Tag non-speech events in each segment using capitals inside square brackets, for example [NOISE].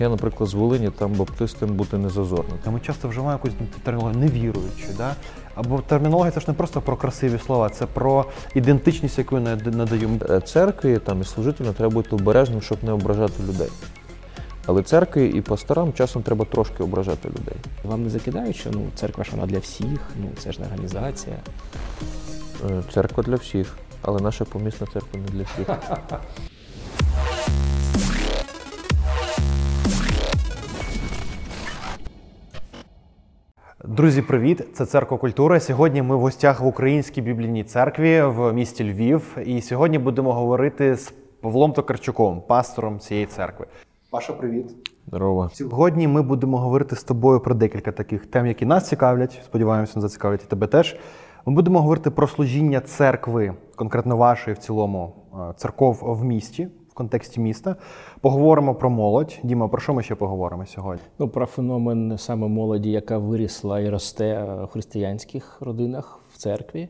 Я, наприклад, з Волині, там баптистам бути не зазорно. Ми часто вживаємо якусь термінологію невіруючи, да? або термінологія це ж не просто про красиві слова, це про ідентичність, яку я над- Е, Церкві там і служителям треба бути обережним, щоб не ображати людей. Але церкві і пасторам часом треба трошки ображати людей. Вам не закидають, що ну, церква ж вона для всіх, ну це ж не організація. Е, Церква для всіх, але наша помісна церква не для всіх. [LAUGHS] Друзі, привіт! Це церква культури. Сьогодні ми в гостях в Українській біблійній церкві в місті Львів. І сьогодні будемо говорити з Павлом Токарчуком, пастором цієї церкви. Паша, привіт. Здорово. Сьогодні ми будемо говорити з тобою про декілька таких тем, які нас цікавлять. Сподіваємося, вони зацікавлять і тебе теж. Ми будемо говорити про служіння церкви, конкретно вашої в цілому е, церков в місті, контексті міста. Поговоримо про молодь. Діма, про що ми ще поговоримо сьогодні? Ну, про феномен саме молоді, яка вирісла і росте е, в християнських родинах в церкві.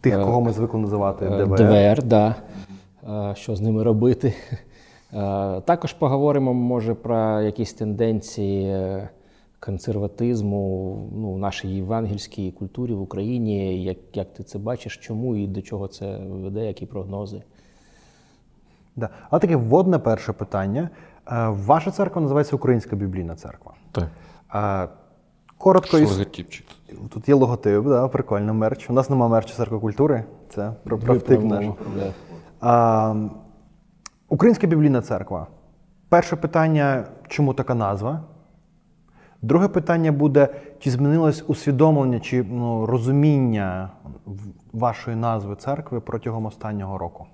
Тих, кого ми звикли називати Е, ДВР. ДВР, да. Е, Що з ними робити? Е, Також поговоримо, може, про якісь тенденції е, консерватизму ну, в нашій євангельській культурі в Україні. Як, як ти це бачиш, чому і до чого це веде, які прогнози? Да. А таке вводне перше питання. Е, Ваша церква називається Українська біблійна церква. Так. Е, Коротко із... логотипчик. тут є логотип, да, прикольно, мерч. У нас немає мерчу церкви культури. Це про, про наш. Да. А, Українська біблійна церква. Перше питання, чому така назва? Друге питання буде, чи змінилось усвідомлення чи ну, розуміння вашої назви церкви протягом останнього року?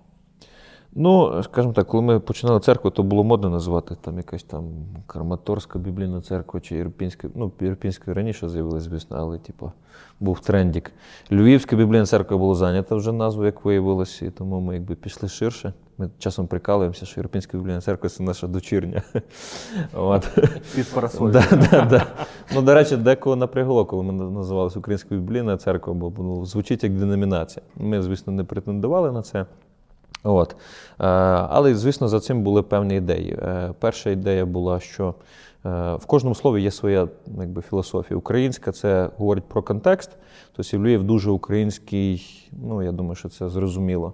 Ну, скажімо так, коли ми починали церкву, то було модно називати там якась там Карматорська біблійна церква чи Ірпінська. Ну, Ірпінська раніше з'явилась, звісно, але типу, був трендік. Львівська біблійна церква була зайнята вже назву, як виявилось, і тому ми якби пішли ширше. Ми часом прикалуємося, що Ірпінська біблійна церква це наша дочірня. [LAUGHS] От. Під парасоль. Да, да, да. Ну, до речі, декого напрягло, коли ми називалися Українська біблійна церква, бо ну, звучить як деномінація. Ми, звісно, не претендували на це. От. Е, Але, звісно, за цим були певні ідеї. Е, Перша ідея була, що е, в кожному слові є своя якби, філософія. Українська це говорить про контекст. Тобто Львів дуже український, ну я думаю, що це зрозуміло.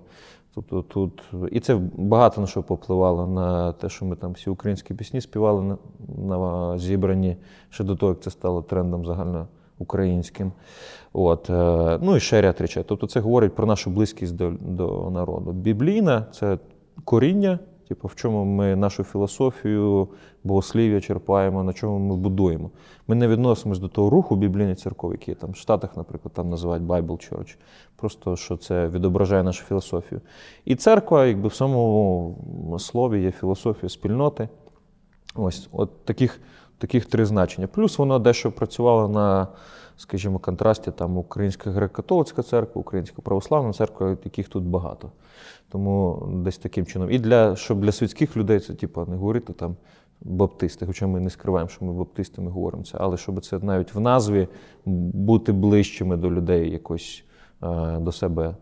Тобто тут і це багато на що попливало на те, що ми там всі українські пісні співали на, на зібрані ще до того, як це стало трендом загальноукраїнським. От, е, ну і ще ряд речей. Тобто це говорить про нашу близькість до, до народу. Біблійна це коріння, типу, в чому ми нашу філософію, богослів'я черпаємо, на чому ми будуємо. Ми не відносимось до того руху біблійних церков, які там в Штатах, наприклад, там називають Bible Church. Просто що це відображає нашу філософію. І церква, якби в самому слові є філософія спільноти. Ось от таких, таких три значення. Плюс воно дещо працювало на, скажімо, контрасті там Українська греко-католицька церква, Українська православна церква, яких тут багато. Тому десь таким чином. І для, щоб для світських людей це типу, не говорити там баптисти, хоча ми не скриваємо, що ми баптисти, ми говоримо це, але щоб це навіть в назві бути ближчими до людей, якось е, до себе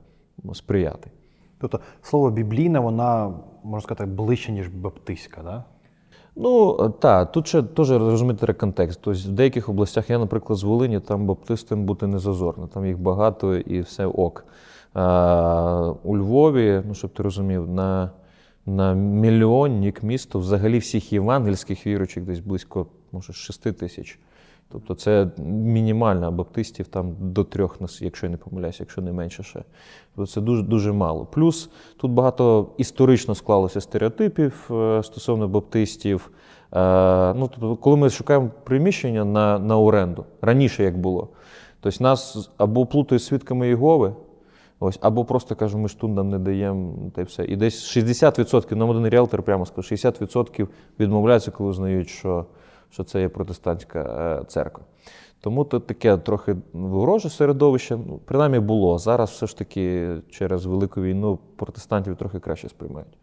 сприяти. Тобто слово біблійна, вона, можна сказати, ближче, ніж баптистська, да? Ну так, тут ще теж розуміти контекст. Тобто в деяких областях, я, наприклад, з Волині, там баптистам бути не зазорно, там їх багато і все ок. А, у Львові, ну щоб ти розумів, на, на мільйонник місто взагалі всіх євангельських віручих десь близько, може, 6 тисяч. Тобто це мінімально, баптистів там до трьох, якщо я не помиляюся, якщо не менше ще. Тобто це дуже, дуже мало. Плюс тут багато історично склалося стереотипів е, стосовно баптистів. Е, Ну, тобто, коли ми шукаємо приміщення на, на оренду, раніше як було, тобто нас або плутають свідками Єгови, Ось, або просто кажуть, ми ж тут нам не даємо та й все. І десь 60%, нам один ріелтор прямо сказав, 60% відмовляються, коли знають, що, що це є протестантська е, церква. Тому тут таке трохи вороже середовище, ну, принаймні було. Зараз все ж таки через велику війну протестантів трохи краще сприймають.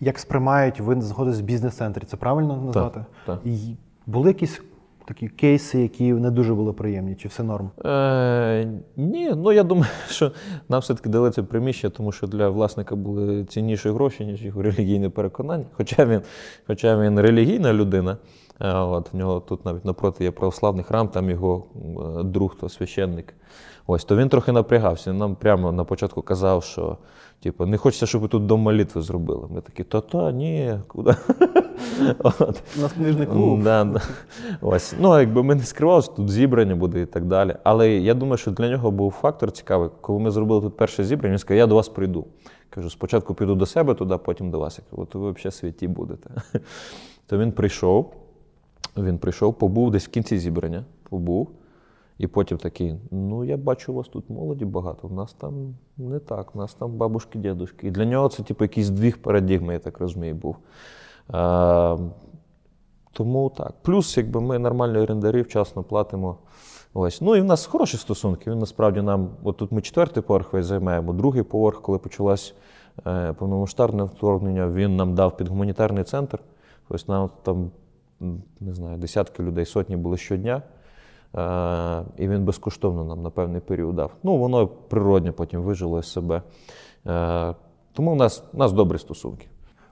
Як сприймають, ви згодом з бізнес-центрі, це правильно назвати? так. І були якісь такі кейси, які не дуже були приємні, чи все норм? Е, ні, ну я думаю, [LAUGHS] що нам все-таки дали це приміщення, тому що для власника були цінніші гроші, ніж його релігійне переконання. Хоча він, хоча він релігійна людина, От, в нього тут навіть напроти є православний храм, там його е, друг, то священник. Ось, то він трохи напрягався. Він нам прямо на початку казав, що типу, не хочеться, щоб ви тут дом молитви зробили. Ми такі, то-то, ні, куди. [LAUGHS] От. У нас книжний клуб. Да, да. Ось. Ну, якби ми не скривали, що тут зібрання буде і так далі. Але я думаю, що для нього був фактор цікавий. Коли ми зробили тут перше зібрання, він сказав, я до вас прийду. Кажу, спочатку піду до себе туди, потім до вас. Я кажу, от ви взагалі святі будете. [LAUGHS] То він прийшов, він прийшов, побув десь в кінці зібрання, побув. І потім такий: ну, я бачу, у вас тут молоді багато, в нас там не так, у нас там бабушки, дідушки. І для нього це, типу, якийсь двіг парадігми, я так розумію, був. А, тому так. Плюс, якби ми нормальні орендарі, вчасно платимо. Ось. Ну і в нас хороші стосунки. Він насправді нам, от тут ми четвертий поверх весь займаємо, другий поверх, коли почалось е, повномасштабне вторгнення, він нам дав під гуманітарний центр. Ось нам там, не знаю, десятки людей, сотні були щодня. Е, і він безкоштовно нам на певний період дав. Ну, воно природньо потім вижило з себе. Е, тому в нас, у нас добрі стосунки.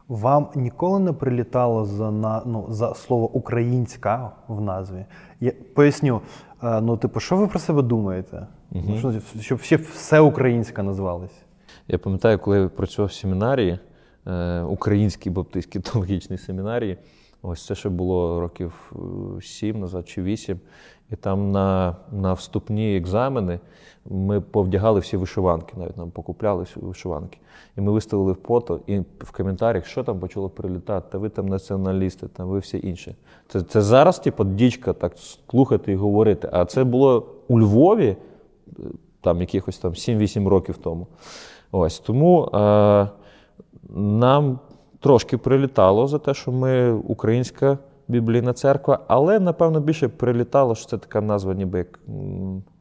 Вам ніколи не прилітало за на ну за слово українська в назві? Я поясню. Е, Ну, типу, що ви про себе думаєте? Ну, що, щоб ще все українська назвалось? Я пам'ятаю, коли я працював в семінарії, українській баптистській теологічній семінарії, ось це ще було років е, сім назад чи вісім. І там на, на вступні екзамени ми повдягали всі вишиванки, навіть нам покупляли всі вишиванки. І ми виставили фото і в коментарях, що там почало прилітати, та ви там націоналісти, там ви всі інші. Це, це зараз, типу, дічка так слухати і говорити. А це було у Львові, е, там якихось там 7-8 років тому. Ось тому е, нам трошки прилітало за те, що ми українська біблійна церква, але напевно більше прилітало, що це така назва, ніби як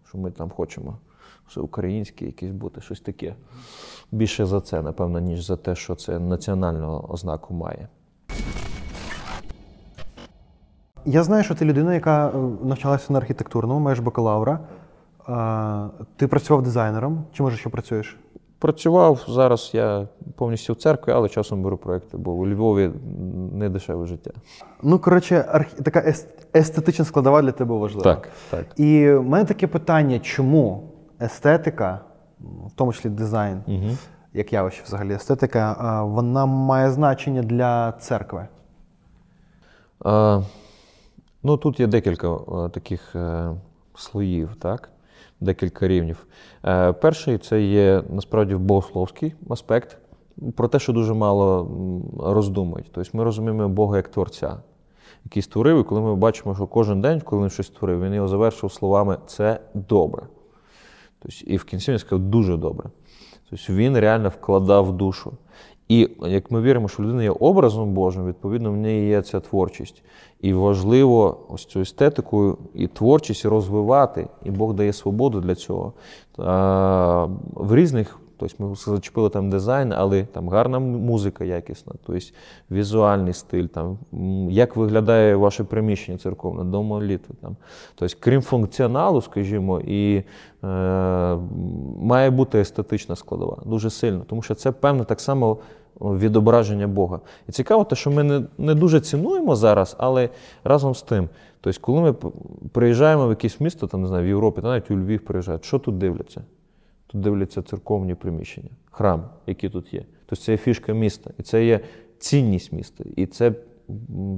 що ми там хочемо. Що українські якісь бути, щось таке. Більше за це, напевно, ніж за те, що це національну ознаку має. Я знаю, що ти людина, яка е, навчалася на архітектурному, маєш бакалавра. Ти працював дизайнером, чи може ще працюєш? Працював зараз я повністю в церкві, але часом беру проекти, бо у Львові не дешеве життя. Ну, коротше, арх... така естетична складова для тебе важлива. Так, так. І в мене таке питання, чому естетика, в тому числі дизайн, Угу. як явище взагалі, естетика, вона має значення для церкви. Е, ну, тут є декілька е, таких е, слоїв, так? Декілька рівнів. Е, перший це є насправді богословський аспект, про те, що дуже мало роздумують. Тобто ми розуміємо Бога як творця, який створив, і коли ми бачимо, що кожен день, коли він щось створив, він його завершив словами це добре. Тобто, і в кінці він сказав дуже добре. Тобто він реально вкладав душу. І як ми віримо, що людина є образом Божим, відповідно, в неї є ця творчість. І важливо ось цю естетику і творчість розвивати, і Бог дає свободу для цього. В різних, тобто ми зачепили там дизайн, але там гарна музика якісна, тобто візуальний стиль, там, як виглядає ваше приміщення церковне, до. Тобто, крім функціоналу, скажімо, і е, має бути естетична складова дуже сильно, тому що це певне так само відображення Бога. І цікаво, те, що ми не, не дуже цінуємо зараз, але разом з тим, тобто, коли ми приїжджаємо в якесь місто, там, не знаю, в Європі, та навіть у Львів приїжджають, що тут дивляться? Тут дивляться церковні приміщення, храм, який тут є. Тобто це є фішка міста, і це є цінність міста. І це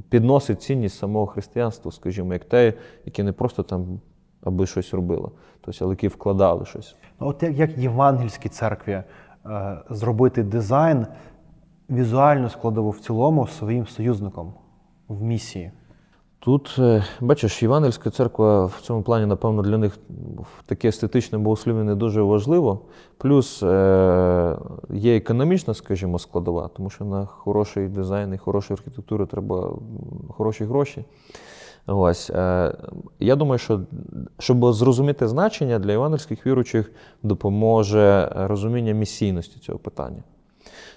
підносить цінність самого християнства, скажімо, як те, яке не просто там аби щось робило, тобто, але які вкладали щось. Ну, От як, як євангельській церкві е, зробити дизайн, візуальну складову в цілому своїм союзником в місії. Тут, е, бачиш, Євангельська церква в цьому плані, напевно, для них таке естетичне богослов'я не дуже важливо. Плюс е, є економічна, скажімо, складова, тому що на хороший дизайн і хорошу архітектуру треба хороші гроші. Ось. е, Я думаю, що щоб зрозуміти значення для євангельських віруючих допоможе розуміння місійності цього питання.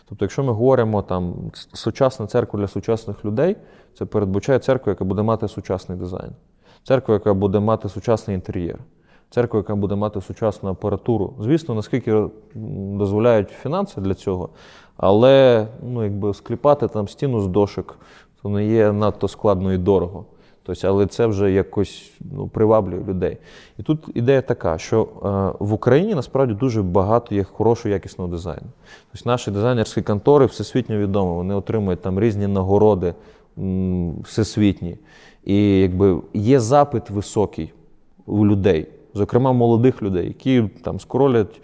Тобто, якщо ми говоримо там сучасна церква для сучасних людей, це передбачає церкву, яка буде мати сучасний дизайн, церква, яка буде мати сучасний інтер'єр, церква, яка буде мати сучасну апаратуру. Звісно, наскільки дозволяють фінанси для цього, але ну, якби скліпати там стіну з дошок, то не є надто складно і дорого. Тобто, але це вже якось ну, приваблює людей. І тут ідея така, що е, в Україні насправді дуже багато є хорошого якісного дизайну. Тобто наші дизайнерські контори всесвітньо відомі, вони отримують там різні нагороди всесвітні. І якби є запит високий у людей, зокрема молодих людей, які там скролять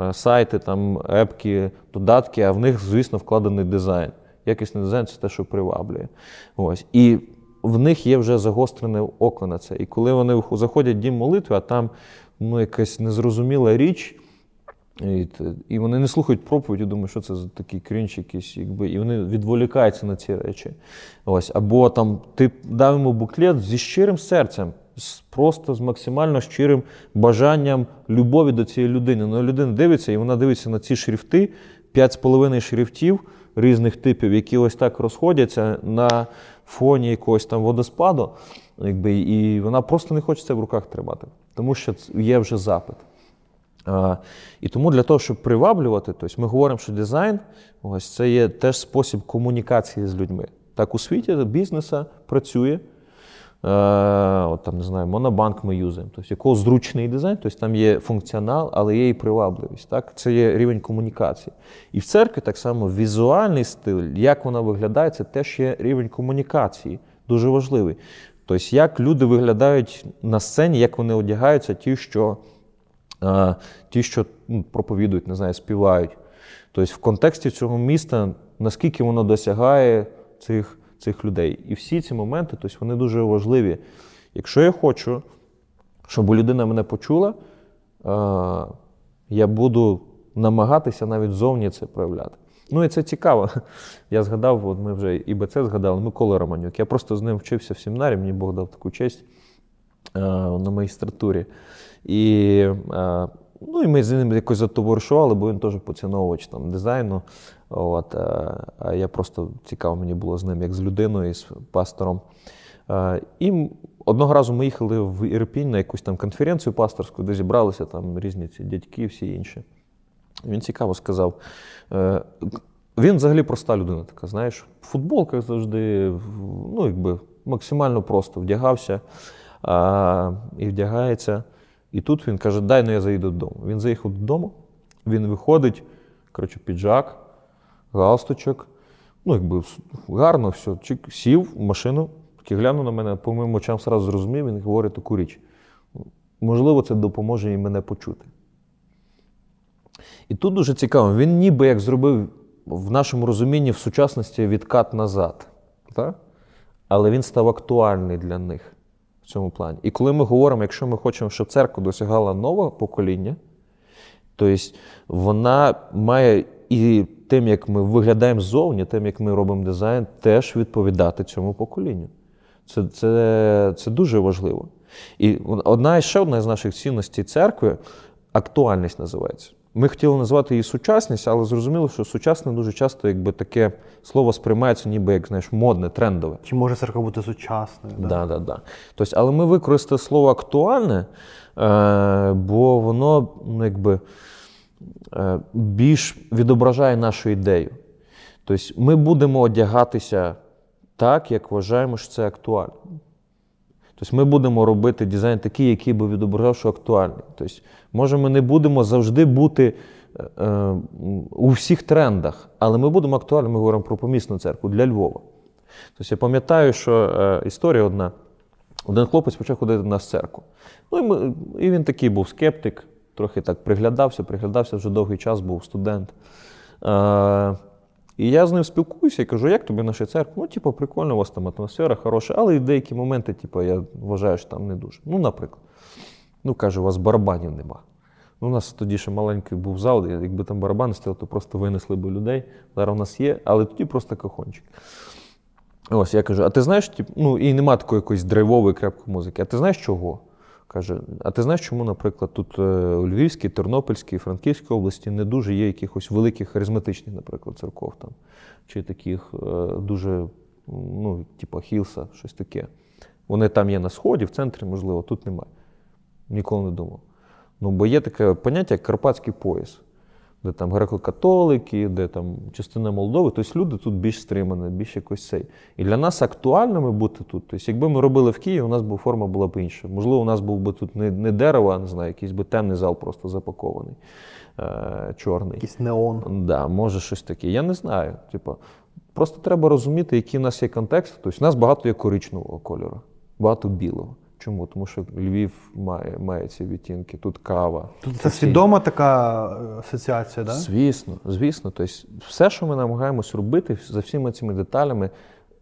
е, сайти, там епки, додатки, а в них, звісно, вкладений дизайн. Якісний дизайн це те, що приваблює. Ось. І в них є вже загострене око на це. І коли вони заходять в дім молитви, а там ну, якась незрозуміла річ, і, і вони не слухають проповіді, думають, що це за такий крінж якийсь, якби, і вони відволікаються на ці речі. Ось. Або там ти дав йому буклет зі щирим серцем, з, просто з максимально щирим бажанням любові до цієї людини. Ну, людина дивиться, і вона дивиться на ці шрифти, 5,5 шрифтів різних типів, які ось так розходяться на фоні якогось там водоспаду, якби, і вона просто не хоче це в руках тримати, тому що є вже запит. А, і тому для того, щоб приваблювати, тобто ми говоримо, що дизайн ось це є теж спосіб комунікації з людьми. Так у світі бізнеса працює. Е, от там, не знаю, монобанк ми юзаємо. Тобто, якого зручний дизайн, тобто там є функціонал, але є і привабливість. Так? Це є рівень комунікації. І в церкві так само візуальний стиль, як вона виглядає, це теж є рівень комунікації, дуже важливий. Тобто, як люди виглядають на сцені, як вони одягаються, ті, що а, ті, що ну, проповідують, не знаю, співають. Тобто в контексті цього міста, наскільки воно досягає цих, цих людей. І всі ці моменти, тобто, вони дуже важливі. Якщо я хочу, щоб людина мене почула, я буду намагатися навіть зовні це проявляти. Ну і це цікаво. [LAUGHS] Я згадав, от ми вже і БЦ згадали, Микола Романюк. Я просто з ним вчився в семінарі, мені Бог дав таку честь е, на магістратурі. І, е, ну, і ми з ним якось затоваришували, бо він теж поціновувач там, дизайну. От, е, а я просто цікаво мені було з ним, як з людиною, і з пастором. Е, І одного разу ми їхали в Ірпінь на якусь там конференцію пасторську, де зібралися там різні ці дядьки, і всі інші. Він цікаво сказав. Е, Він взагалі проста людина, така, знаєш, в футболках завжди, ну, якби максимально просто вдягався а, і вдягається. І тут він каже: дай ну я заїду додому. Він заїхав додому, він виходить, коротше, піджак, галстучок. Ну, якби гарно, все. Чик, сів в машину, глянув на мене, по моїм очам сразу зрозумів, він говорить таку річ. Можливо, це допоможе і мене почути. І тут дуже цікаво, він ніби як зробив в нашому розумінні в сучасності відкат назад. Так? Але він став актуальний для них в цьому плані. І коли ми говоримо, якщо ми хочемо, щоб церква досягала нового покоління, тобто вона має і тим, як ми виглядаємо ззовні, тим, як ми робимо дизайн, теж відповідати цьому поколінню. Це, це, це дуже важливо. І одна ще одна з наших цінностей церкви актуальність називається. Ми хотіли назвати її сучасність, але зрозуміло, що сучасне дуже часто якби таке слово сприймається ніби як знаєш, модне, трендове. Чи може церква бути сучасною? Да? Да, да, да. Тобто, але ми використали слово актуальне, е, бо воно ну, якби, більш відображає нашу ідею. Тобто ми будемо одягатися так, як вважаємо, що це актуально. Тобто ми будемо робити дизайн такий, який би відображав, що актуальний. Тобто, може, ми не будемо завжди бути е, е, у всіх трендах, але ми будемо актуальні, ми говоримо про помісну церкву для Львова. Тобто я пам'ятаю, що е, історія одна. Один хлопець почав ходити в церкву. Ну, і, ми, і він такий був скептик, трохи так приглядався, приглядався вже довгий час, був студент. Е, і я з ним спілкуюся і кажу, як тобі наша церква? Ну, типу, прикольно, у вас там атмосфера хороша, але і деякі моменти, типу, я вважаю, що там не дуже. Ну, наприклад, ну каже, у вас барабанів нема. Ну, у нас тоді ще маленький був зал, якби там барабани стояли, то просто винесли би людей. Зараз у нас є, але тоді просто кахончик. Ось я кажу: а ти знаєш, тип, ну і нема такої якоїсь драйвової крепкої музики. А ти знаєш чого? Каже, а ти знаєш, чому, наприклад, тут е, у Львівській, Тернопільській, Франківській області не дуже є якихось великих харизматичних, наприклад, церков там, чи таких е, дуже, ну, типу Хілса, щось таке. Вони там є на сході, в центрі, можливо, тут немає. Ніколи не думав. Ну, бо є таке поняття, як карпатський пояс. Де там греко-католики, де там частина Молдови. Тобто люди тут більш стримані, більш якось цей. І для нас актуальними бути тут. Тобто, якби ми робили в Києві, у нас би форма була б інша. Можливо, у нас був би тут не, не дерево, а не знаю, якийсь би темний зал просто запакований, е, чорний. Якийсь неон. Да, може щось таке. Я не знаю. Типу, просто треба розуміти, який у нас є контекст. Тобто, у нас багато є коричневого кольору, багато білого. Чому? Тому що Львів має, має ці відтінки, тут кава. Тут це свідома така е, асоціація, так? Да? Звісно, звісно. Тобто, все, що ми намагаємось робити, за всіма цими деталями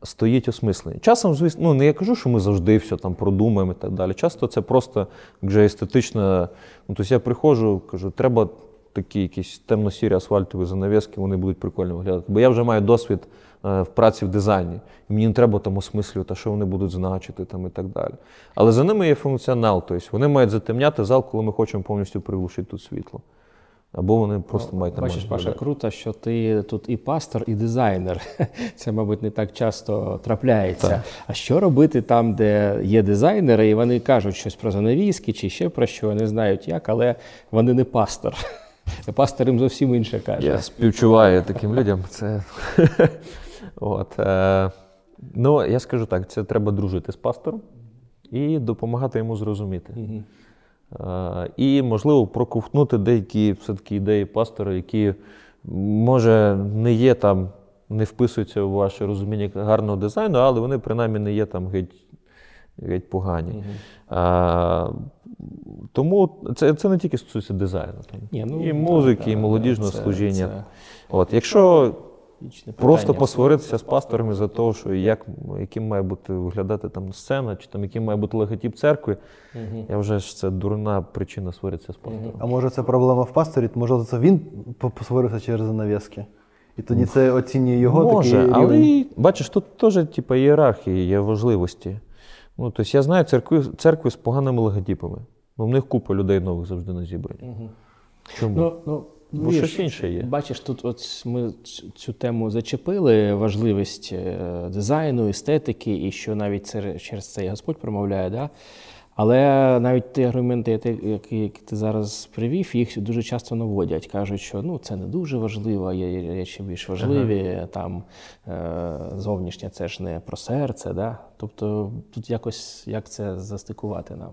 стоїть осмислення. Часом, звісно, ну не я кажу, що ми завжди все там продумаємо і так далі. Часто це просто вже естетично. Ну, тобто я приходжу, кажу, треба такі якісь темно-сірі асфальтові занавіски, вони будуть прикольно виглядати. Бо я вже маю досвід в праці в дизайні. І мені не треба там осмислювати, що вони будуть значити там і так далі. Але за ними є функціонал, тобто вони мають затемняти зал, коли ми хочемо повністю приглушити тут світло. Або вони просто мають нормально Бачиш, Паша, круто, що ти тут і пастор, і дизайнер. [LAUGHS] Це, мабуть, не так часто трапляється. А що робити там, де є дизайнери, і вони кажуть щось про занавіски чи ще про що, не знають як, але вони не пастор. [LAUGHS] Пастор їм зовсім інше каже. Я співчуваю таким людям. Це... От, е... Ну, я скажу так: це треба дружити з пастором і допомагати йому зрозуміти. Е... І, можливо, проковтнути деякі все-таки ідеї пастора, які, може, не є там, не вписуються у ваше розуміння гарного дизайну, але вони принаймні не є там геть, геть погані. А, тому це, це не тільки стосується дизайну. Там. Ні, ну, і музики, так, і молодіжного це- служіння. це От, якщо вічне просто посваритися з пасторами за те, що як, яким має бути виглядати там сцена, чи там яким має бути логотип церкви, я вже ж це дурна причина сваритися з пастором. А може це проблема в пасторі? Може це він по- посварився через занавіски? І тоді це оцінює його Може, такий але і, бачиш, тут теж типу, ієрархія є важливості. Ну, тобто я знаю церкви, церкви з поганими логотипами. Ну, в них купа людей нових завжди на зібранні. Чому? Ну, ну, Бо вірш, щось інше є. Бачиш, тут от ми цю- тему зачепили, важливість е, дизайну, естетики, і що навіть це, через це і Господь промовляє. Да? Але навіть ті аргументи, які, які ти зараз привів, їх дуже часто наводять. Кажуть, що ну, це не дуже важливо, є речі більш важливі, там е, зовнішнє це ж не про серце. Да? Тобто тут якось як це застикувати нам?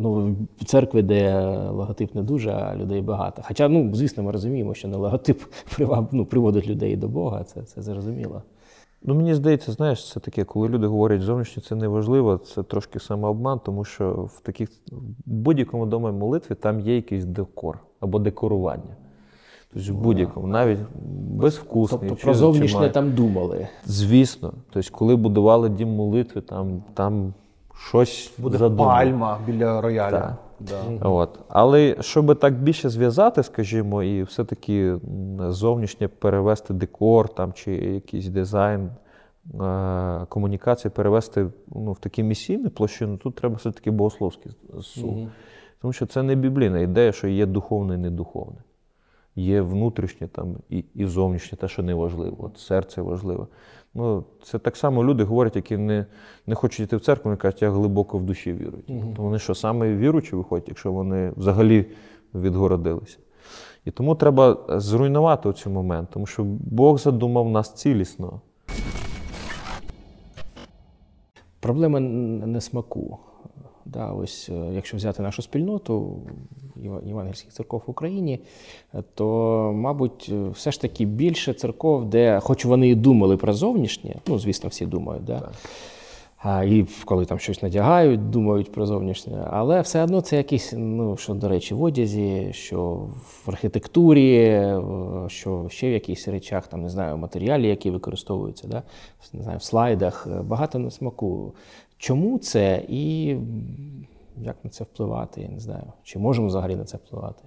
Ну, в церкві, де логотип не дуже, а людей багато. Хоча, ну, звісно, ми розуміємо, що не логотип [LAUGHS] приваб- ну, приводить людей до Бога, це, це зрозуміло. Ну, мені здається, знаєш, це таке, коли люди говорять, зовнішнє це не важливо, це трошки самообман, тому що в таких в будь-якому домі молитві там є якийсь декор або декорування. Тобто в будь-якому, навіть безвкусний. Тобто про зовнішнє там думали. Звісно. Тобто, коли будували дім молитви, там, там щось Буде задумано. пальма біля рояля. Так. Да. От. Але щоб так більше зв'язати, скажімо, і все-таки зовнішнє перевести декор там, чи якийсь дизайн, е, комунікації перевести ну, в такі місійні площини, тут треба все-таки богословський суд. Тому що це не біблійна ідея, що є духовне і недуховне. Є внутрішнє там і, і зовнішнє, те, що не важливо. От серце важливе. Ну, це так само люди говорять, які не, не хочуть йти в церкву, вони кажуть, я глибоко в душі вірую. То вони що, саме віруючі виходять, якщо вони взагалі відгородилися. І тому треба зруйнувати цей момент, тому що Бог задумав нас цілісно. Проблема не смаку. Да, ось, е, якщо взяти нашу спільноту Єва- євангельських церков в Україні, е, то, мабуть, е, все ж таки більше церков, де, хоч вони і думали про зовнішнє, ну, звісно, всі думають, да? А, і коли там щось надягають, думають про зовнішнє, але все одно це якісь, ну, що, до речі, в одязі, що в архітектурі, що ще в якихось речах, там, не знаю, матеріалі, які використовуються, да? не знаю, в слайдах, багато на смаку. Чому це і як на це впливати, я не знаю. Чи можемо взагалі на це впливати?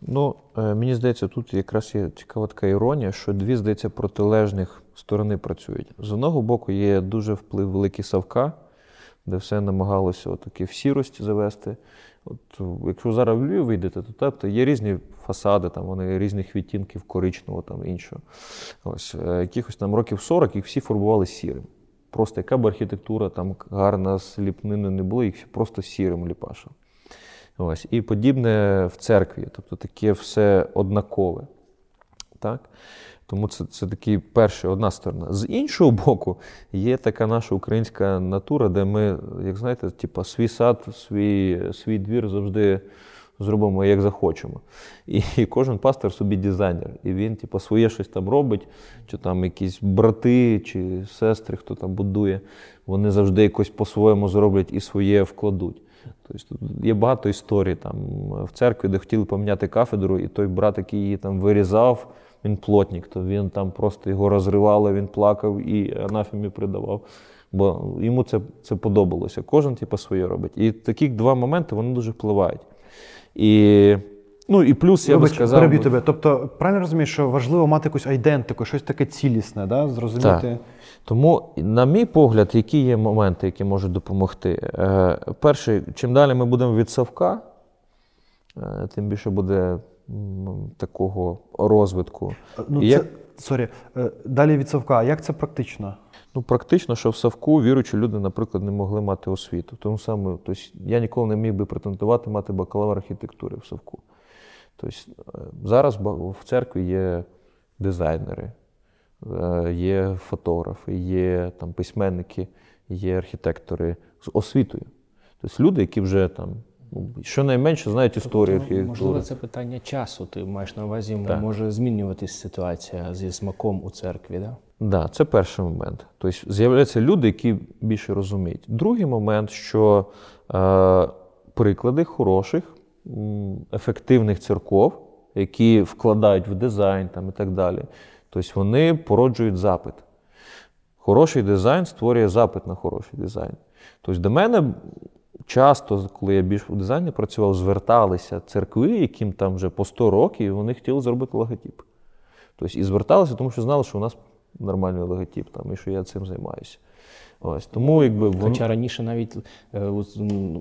Ну, е, мені здається, тут якраз є цікава така іронія, що дві, здається, протилежних сторони працюють. З одного боку, є дуже вплив великий Савка, де все намагалося отаки в сірості завести. От, якщо зараз в Львів вийдете, то тобто, є різні фасади, там вони різних відтінків коричневого там іншого. Ось, е, якихось там років 40 їх всі фарбували сірим. Просто яка б архітектура там гарна з ліпниною не була, їх просто сірим ліпашили. Ось. І подібне в церкві, тобто таке все однакове. Так? Тому це, це такий перший, одна сторона. З іншого боку, є така наша українська натура, де ми, як знаєте, типу, свій сад, свій, свій двір завжди зробимо як захочемо. І, і кожен пастор собі дизайнер. І він, типу, своє щось там робить, чи там якісь брати чи сестри, хто там будує, вони завжди якось по-своєму зроблять і своє вкладуть. Тобто є багато історій там в церкві, де хотіли поміняти кафедру, і той брат, який її там вирізав, він плотник, то він там просто його розривало, він плакав і анафемі придавав. Бо йому це, це подобалося. Кожен типу, своє робить. І такі два моменти вони дуже впливають. І, ну, і плюс я Вибач, би сказав. переб'ю тебе. Тобто, правильно розумієш, що важливо мати якусь айдентику, щось таке цілісне, да? зрозуміти. Так. Тому, на мій погляд, які є моменти, які можуть допомогти. Е, перший, чим далі ми будемо від совка, е, тим більше буде м, такого розвитку. Ну, І це, як- сорі, е, далі від совка. А Як це практично? Ну, практично, що в Савку віруючі люди, наприклад, не могли мати освіту. Тому саме, тобто, я ніколи не міг би претендувати мати бакалавр архітектури в Савку. Тобто, е, зараз в церкві є дизайнери, е, є фотографи, є там, письменники, є архітектори з освітою. Тобто люди, які вже там щонайменше знають історію Тобто, архітектури. можливо, це питання часу. Ти маєш на увазі, Так. може змінюватись ситуація зі смаком у церкві. Да? Да, це перший момент. Тобто з'являються люди, які більше розуміють. Другий момент, що е, приклади хороших, ефективних церков, які вкладають в дизайн там, і так далі. Тобто вони породжують запит. Хороший дизайн створює запит на хороший дизайн. Тобто до мене часто, коли я більш у дизайні працював, зверталися церкви, яким там вже по 100 років, і вони хотіли зробити логотип. Тобто і зверталися, тому що знали, що у нас нормальний логотип там, і що я цим займаюся. Ось. Тому якби воно... Хоча раніше навіть е,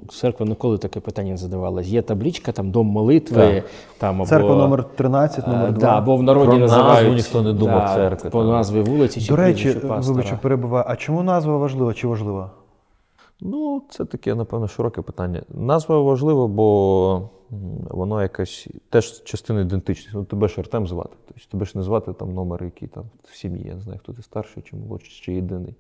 церква ніколи таке питання не задавалась. Є табличка, там дом молитви, Так. там або Церква номер 13, е, номер да, 2. або в народі Про назву ніхто не думав да, церкви, по там. назві вулиці чи До речі, вибачте, перебуваю. А чому назва важлива чи важлива? Ну, це таке, напевно, широке питання. Назва важлива, бо воно якась теж частина ідентичності. Ну, тебе ж Артем звати. Тобто тебе ж не звати там номер, який там в сім'ї. Я не знаю, хто ти старший, чи молодший, чи єдиний.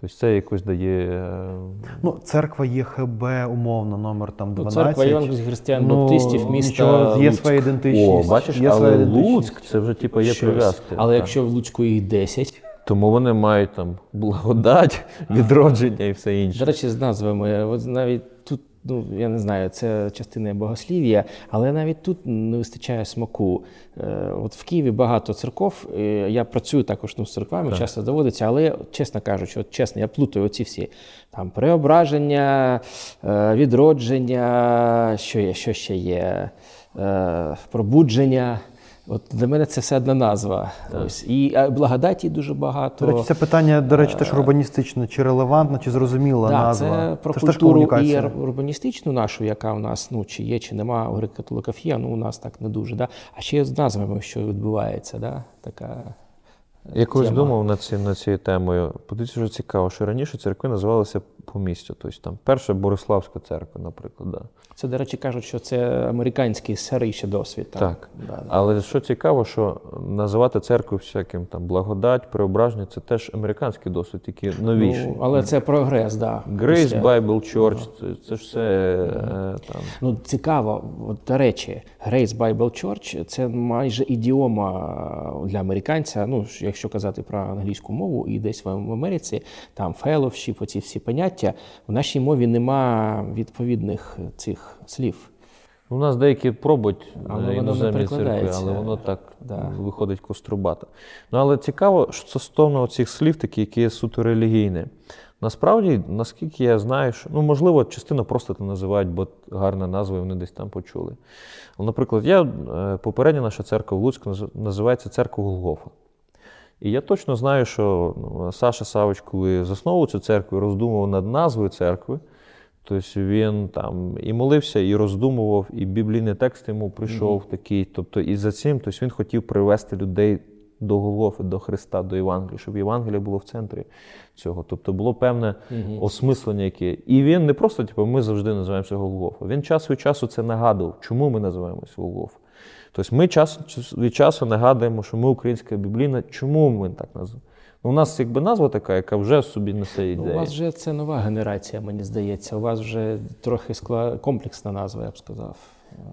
Тобто це якось дає. е, Ну, церква ЄХБ, умовно, номер там Ну, 12. церква Євангельських християн Ну, баптистів міста нічого, є Луцьк. своя ідентичність. О, бачиш, є своя ідентичність. Луцьк це вже типу, є Щось. прив'язки. Але Так. якщо в Луцьку їх 10, Тому вони мають там благодать, відродження і все інше. До речі, з назвами, от навіть тут, ну я не знаю, це частина богослів'я, але навіть тут не вистачає смаку. Е, От в Києві багато церков. е, Я працюю також ну, з церквами, часто доводиться, але чесно кажучи, от чесно, я плутаю оці всі там преображення, е, відродження, що є, що ще є, е, пробудження. От для мене це все одна назва. Ось. І е, благодаті дуже багато. До речі, це питання, до речі, теж урбаністичне. Чи релевантна, чи зрозуміла Да, назва? це про теж культуру і урбаністичну нашу, яка у нас ну чи є, чи нема у греко-католиків ну у нас так не дуже. Да? А ще з назвами, що відбувається, да? така. е, Я колись тема. думав над, ці, над цією темою. Подивіться, що цікаво, що раніше церкви називалися по місцю. Тобто там перша Бориславська церква, наприклад. Да. Це, до речі, кажуть, що це американський старий ще досвід. Там. Так. Да, да. Але що цікаво, що називати церкву всяким там благодать, преображення це теж американський досвід, тільки новіший. Ну, але це прогрес, да. Grace Bible Church, це, це ж все е, там. Ну, цікаво, от, до речі, Grace Bible Church це майже ідіома для американця. Ну, якщо казати про англійську мову, і десь в Америці, там fellowship, оці всі поняття. В нашій мові нема відповідних цих слів. У нас деякі пробують Але воно не іноземні церкви, але воно так Да. виходить кострубато. Ну але цікаво, що стосовно цих слів, такі, які є суто релігійні. Насправді, наскільки я знаю, що ну можливо, частина просто це називають, бо гарна назва, і вони десь там почули. Наприклад, я е, попередня наша церква в Луцьку називається церква Голгофа. І я точно знаю, що ну, Саша Савич, коли засновував цю церкву, роздумував над назвою церкви. Тобто він там і молився, і роздумував, і біблійний текст йому прийшов такий. Тобто, і за цим тобто він хотів привести людей до Голгофи, до Христа, до Євангелія, щоб Євангелія було в центрі цього. Тобто було певне осмислення, яке. І він не просто, типу, ми завжди називаємося Голгофа. Він час від часу це нагадував, чому ми називаємося Голгофа. Тобто ми час від часу нагадуємо, що ми українська біблійна. Чому ми так називаємо? Ну, у нас якби назва така, яка вже в собі несе Ну, у вас вже це нова генерація, мені здається. У вас вже трохи скла... комплексна назва, я б сказав.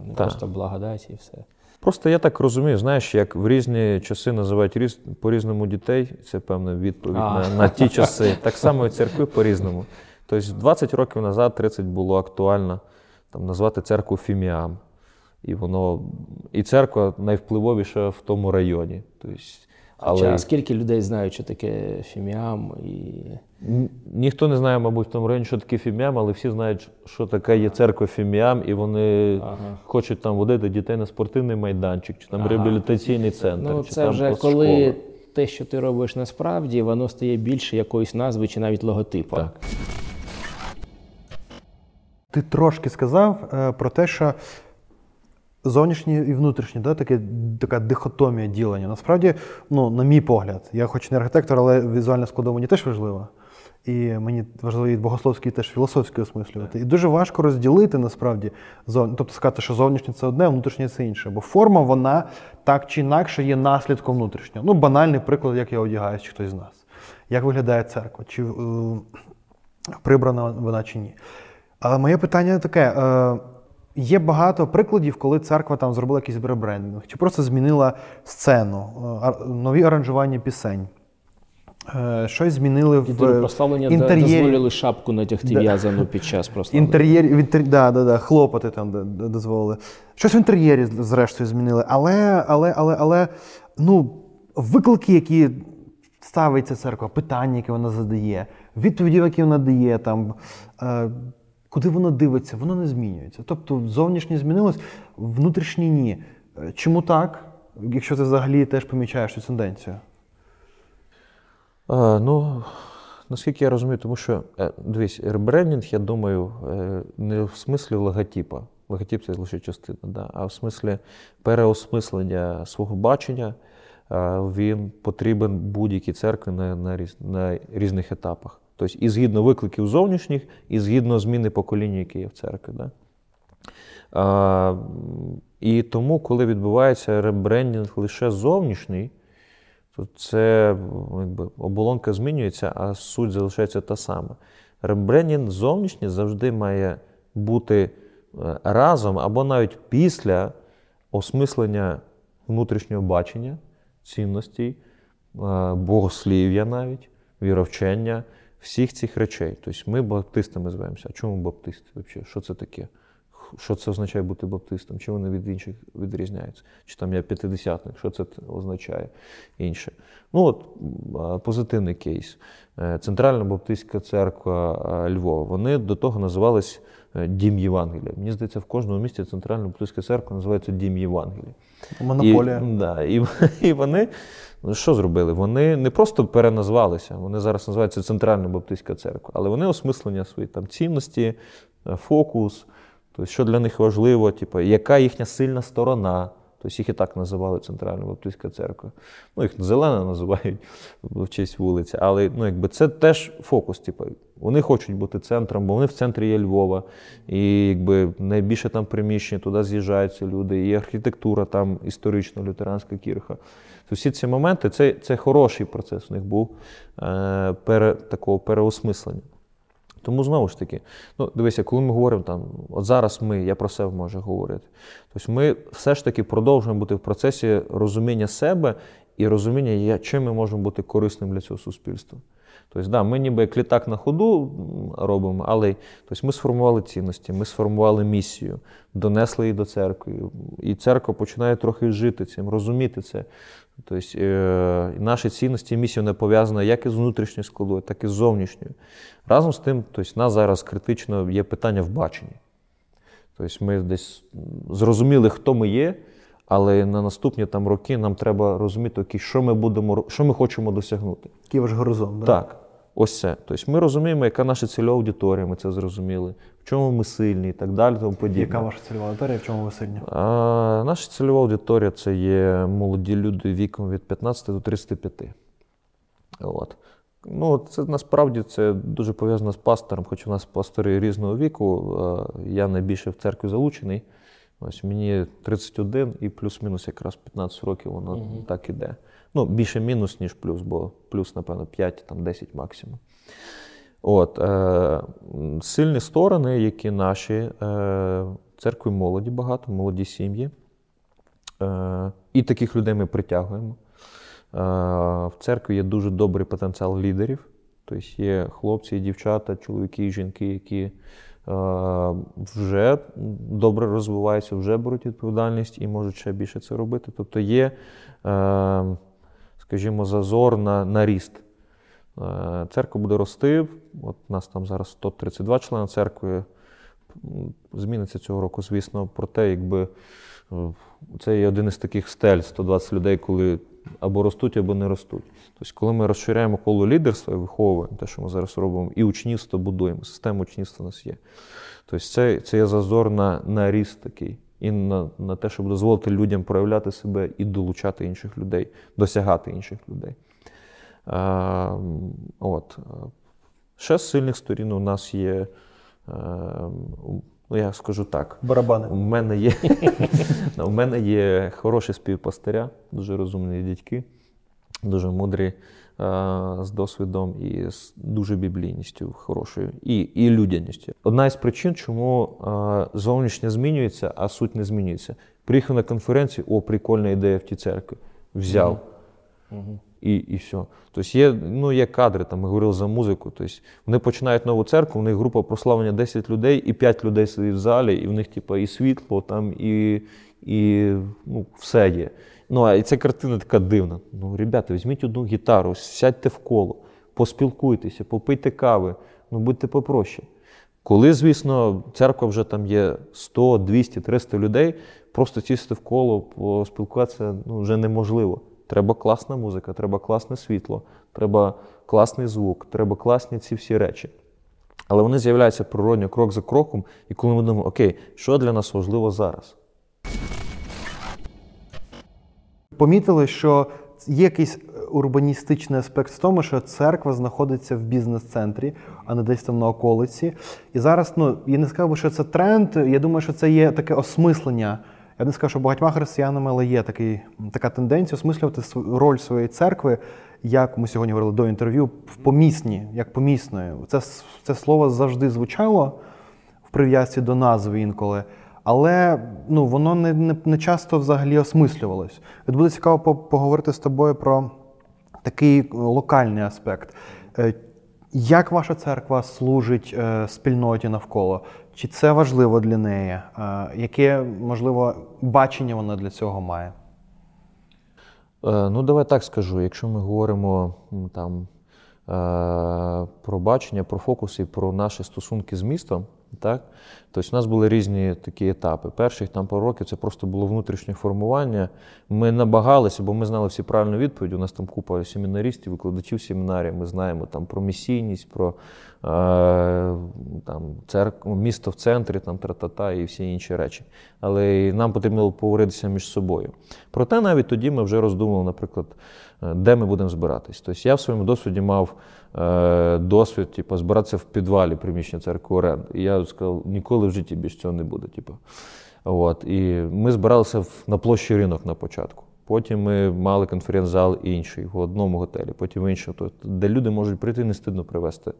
Не Так. просто благодать і все. Просто я так розумію, знаєш, як в різні часи називають різ... по-різному дітей, це певна відповідь А. на, на ті часи. Так само і церкви по-різному. Тобто 20 років назад, 30 було актуально там, назвати церкву Фіміам. І воно, і церква найвпливовіша в тому районі. Тобто, Але... але скільки людей знають, що таке фіміам і. ніхто не знає, мабуть, в тому районі, що таке Фіміам, але всі знають, що таке є церква Фіміам, і вони Ага. хочуть там водити дітей на спортивний майданчик, чи там Ага. реабілітаційний центр. Ну, чи це там вже коли те, що ти робиш насправді, воно стає більше якоїсь назви чи навіть логотипу. Так. Ти трошки сказав е, про те, що зовнішнє і внутрішнє, да, таке, така дихотомія ділення. Насправді, ну, на мій погляд, я хоч не архітектор, але візуальна складова мені теж важлива. І мені важливо і богословський, і теж філософський осмислювати. І дуже важко розділити насправді зов... тобто сказати, що зовнішнє це одне, а внутрішнє це інше. Бо форма, вона так чи інакше є наслідком внутрішнього. Ну, банальний приклад, як я одягаюсь, чи хтось з нас. Як виглядає церква? Чи е, прибрана вона чи ні? Але моє питання таке: е, є багато прикладів, коли церква там зробила якийсь ребрендинг, чи просто змінила сцену, е, нові аранжування пісень. е, Щось змінили в прославлення інтер'єрі. дозволили шапку натягти в'язану під час прославлення. Інтер'єрі, інтер... да, да, да, хлопоти там дозволили. Щось в інтер'єрі, зрештою, змінили. Але, але, але, але, ну, виклики, які ставить ця церква, питання, які вона задає, відповіді, які вона дає, там, е, куди воно дивиться, воно не змінюється. Тобто зовнішнє змінилось, внутрішнє ні. Е, Чому так? Якщо ти взагалі теж помічаєш цю тенденцію? Е, ну, наскільки я розумію, тому що е, дивись, ребрендінг, я думаю, не в смислі логотипа. Логотип це лише частина, да, а в смислі переосмислення свого бачення. Він потрібен будь-якій церкві на, на, на різних етапах. Тобто і згідно викликів зовнішніх, і згідно зміни покоління, яке є в церкві. Да? А, і тому, коли відбувається ребрендінг лише зовнішній, то це якби, оболонка змінюється, а суть залишається та сама. Ребрендінг зовнішній завжди має бути е, разом або навіть після осмислення внутрішнього бачення, цінностей, е, богослів'я навіть, віровчення, всіх цих речей. Тобто ми баптистами зваємося. А чому баптисти взагалі? Що це таке? Що це означає бути баптистом? Чим вони від інших відрізняються? Чи там я п'ятидесятник? Що це означає інше? Ну от позитивний кейс. Е, Центральна Баптистська церква Львова. Вони до того називались е, Дім Євангелія. Мені здається, в кожному місті Центральна Баптистська церква називається Дім Євангелія. Монополія. І, да, і, [LAUGHS] і вони що зробили? Вони не просто переназвалися, вони зараз називаються Центральна Баптистська церква, але вони осмислення свої там цінності, е, фокус, тобто, що для них важливо, типу, яка їхня сильна сторона. Тобто їх і так називали Центральна Баптистська церква. Ну, їх зелена називають в честь вулиці. Але ну, якби це теж фокус. Типу, вони хочуть бути центром, бо вони в центрі є Львова. І якби найбільше там приміщення, туди з'їжджаються люди, і архітектура там історична, лютеранська кірха. Всі ці моменти це, це хороший процес у них був е, пере, такого переосмислення. Тому знову ж таки, ну дивися, коли ми говоримо там, от зараз ми, я про себе можу говорити. Тобто ми все ж таки продовжуємо бути в процесі розуміння себе і розуміння, чим ми можемо бути корисним для цього суспільства. Тобто, да, ми ніби як літак на ходу робимо, але тобто, ми сформували цінності, ми сформували місію, донесли її до церкви. І церква починає трохи жити цим, розуміти це. Тобто, е, наші цінності місія не пов'язана як із внутрішньою складовою, так і з зовнішньою. Разом з тим, тобто, нас зараз критично є питання в баченні. Тобто ми десь зрозуміли, хто ми є, але на наступні там роки нам треба розуміти, окей, що ми будемо, що ми хочемо досягнути. Який ваш горизонт? Да? Так. Ось це. Тобто ми розуміємо, яка наша цільова аудиторія, ми це зрозуміли, в чому ми сильні і так далі. Тому подібне. Яка ваша цільова аудиторія, в чому ви сильні? А, наша цільова аудиторія це є молоді люди віком від 15 до 35. От. Ну, це насправді це дуже пов'язано з пастором, хоч у нас пастори різного віку. Я найбільше в церкві залучений. Ось мені 31 і плюс-мінус якраз 15 років воно так іде. Ну, більше мінус, ніж плюс, бо плюс, напевно, 5, там 10 максимум. От, е, сильні сторони, які наші, е, церкви молоді багато, молоді сім'ї. Е, і таких людей ми притягуємо. Е, в церкві є дуже добрий потенціал лідерів. Тобто є хлопці дівчата, чоловіки жінки, які вже добре розвиваються, вже беруть відповідальність і можуть ще більше це робити. Тобто є, е, скажімо, зазор на, на ріст. Е, Церква буде рости. От у нас там зараз 132 члени церкви. Зміниться цього року, звісно, проте, якби е, це є один із таких стель 120 людей, коли або ростуть, або не ростуть. Тобто, коли ми розширяємо коло лідерства і виховуємо те, що ми зараз робимо, і учнівство будуємо, система учнівства у нас є. Тобто, це, це є зазор на, на ріст такий. І на, на те, щоб дозволити людям проявляти себе і долучати інших людей, досягати інших людей. А, от. Ще з сильних сторін у нас є, е, ну я скажу так, Барабани. у мене є, [LAUGHS] у мене є хороші співпастиря, дуже розумні дядьки, дуже мудрі е, з досвідом і з дуже біблійністю хорошою, і, і людяністю. Одна із причин, чому е, зовнішнє змінюється, а суть не змінюється. Приїхав на конференцію, о, прикольна ідея в тій церкві. Взяв. І, і все. Тобто є, ну, є кадри, там ми говорили за музику. Тобто вони починають нову церкву, у них група прославлення 10 людей, і 5 людей сидить в залі, і в них типу, і світло, там, і, і ну, все є. Ну, а і ця картина така дивна. Ну, ребята, візьміть одну гітару, сядьте в коло, поспілкуйтеся, попийте кави, ну будьте попроще. Коли, звісно, церква вже там є 100, 200, 300 людей, просто сісти в коло, поспілкуватися ну, вже неможливо. Треба класна музика, треба класне світло, треба класний звук, треба класні ці всі речі. Але вони з'являються природньо крок за кроком, і коли ми думаємо, окей, що для нас важливо зараз? Помітили, що є якийсь урбаністичний аспект в тому, що церква знаходиться в бізнес-центрі, а не десь там на околиці. І зараз, ну я не сказав що це тренд. Я думаю, що це є таке осмислення. Я не сказав, що багатьма християнами, але є такий, така тенденція осмислювати роль своєї церкви, як ми сьогодні говорили до інтерв'ю, в помісні, як помісною. Це, це слово завжди звучало в прив'язці до назви інколи. Але ну, воно не, не, не часто взагалі осмислювалось. Буде цікаво поговорити з тобою про такий е, локальний аспект. Е, Як ваша церква служить е, спільноті навколо? Чи це важливо для неї? Е, Яке, можливо, бачення вона для цього має? Е, Ну, давай так скажу. Якщо ми говоримо там е, про бачення, про фокус і про наші стосунки з містом, так, тобто у нас були різні такі етапи. Перших там пару років це просто було внутрішнє формування. Ми набагалися, бо ми знали всі правильні відповіді. У нас там купа семінаристів, викладачів семінарів. Ми знаємо там про місійність, про там, церкву, місто в центрі, там тра-та-та і всі інші речі. Але нам потрібно поговоритися між собою. Проте навіть тоді ми вже роздумували, наприклад, е, де ми будемо збиратись. Тобто я в своєму досвіді мав е, досвід, типу, збиратися в підвалі приміщення церкви оренди. І я сказав, ніколи в житті більше цього не буде. Типу. От. І ми збиралися на площі ринок на початку. Потім ми мали конференц-зал інший в одному готелі, потім в тобто, де люди можуть прийти, не стидно привезти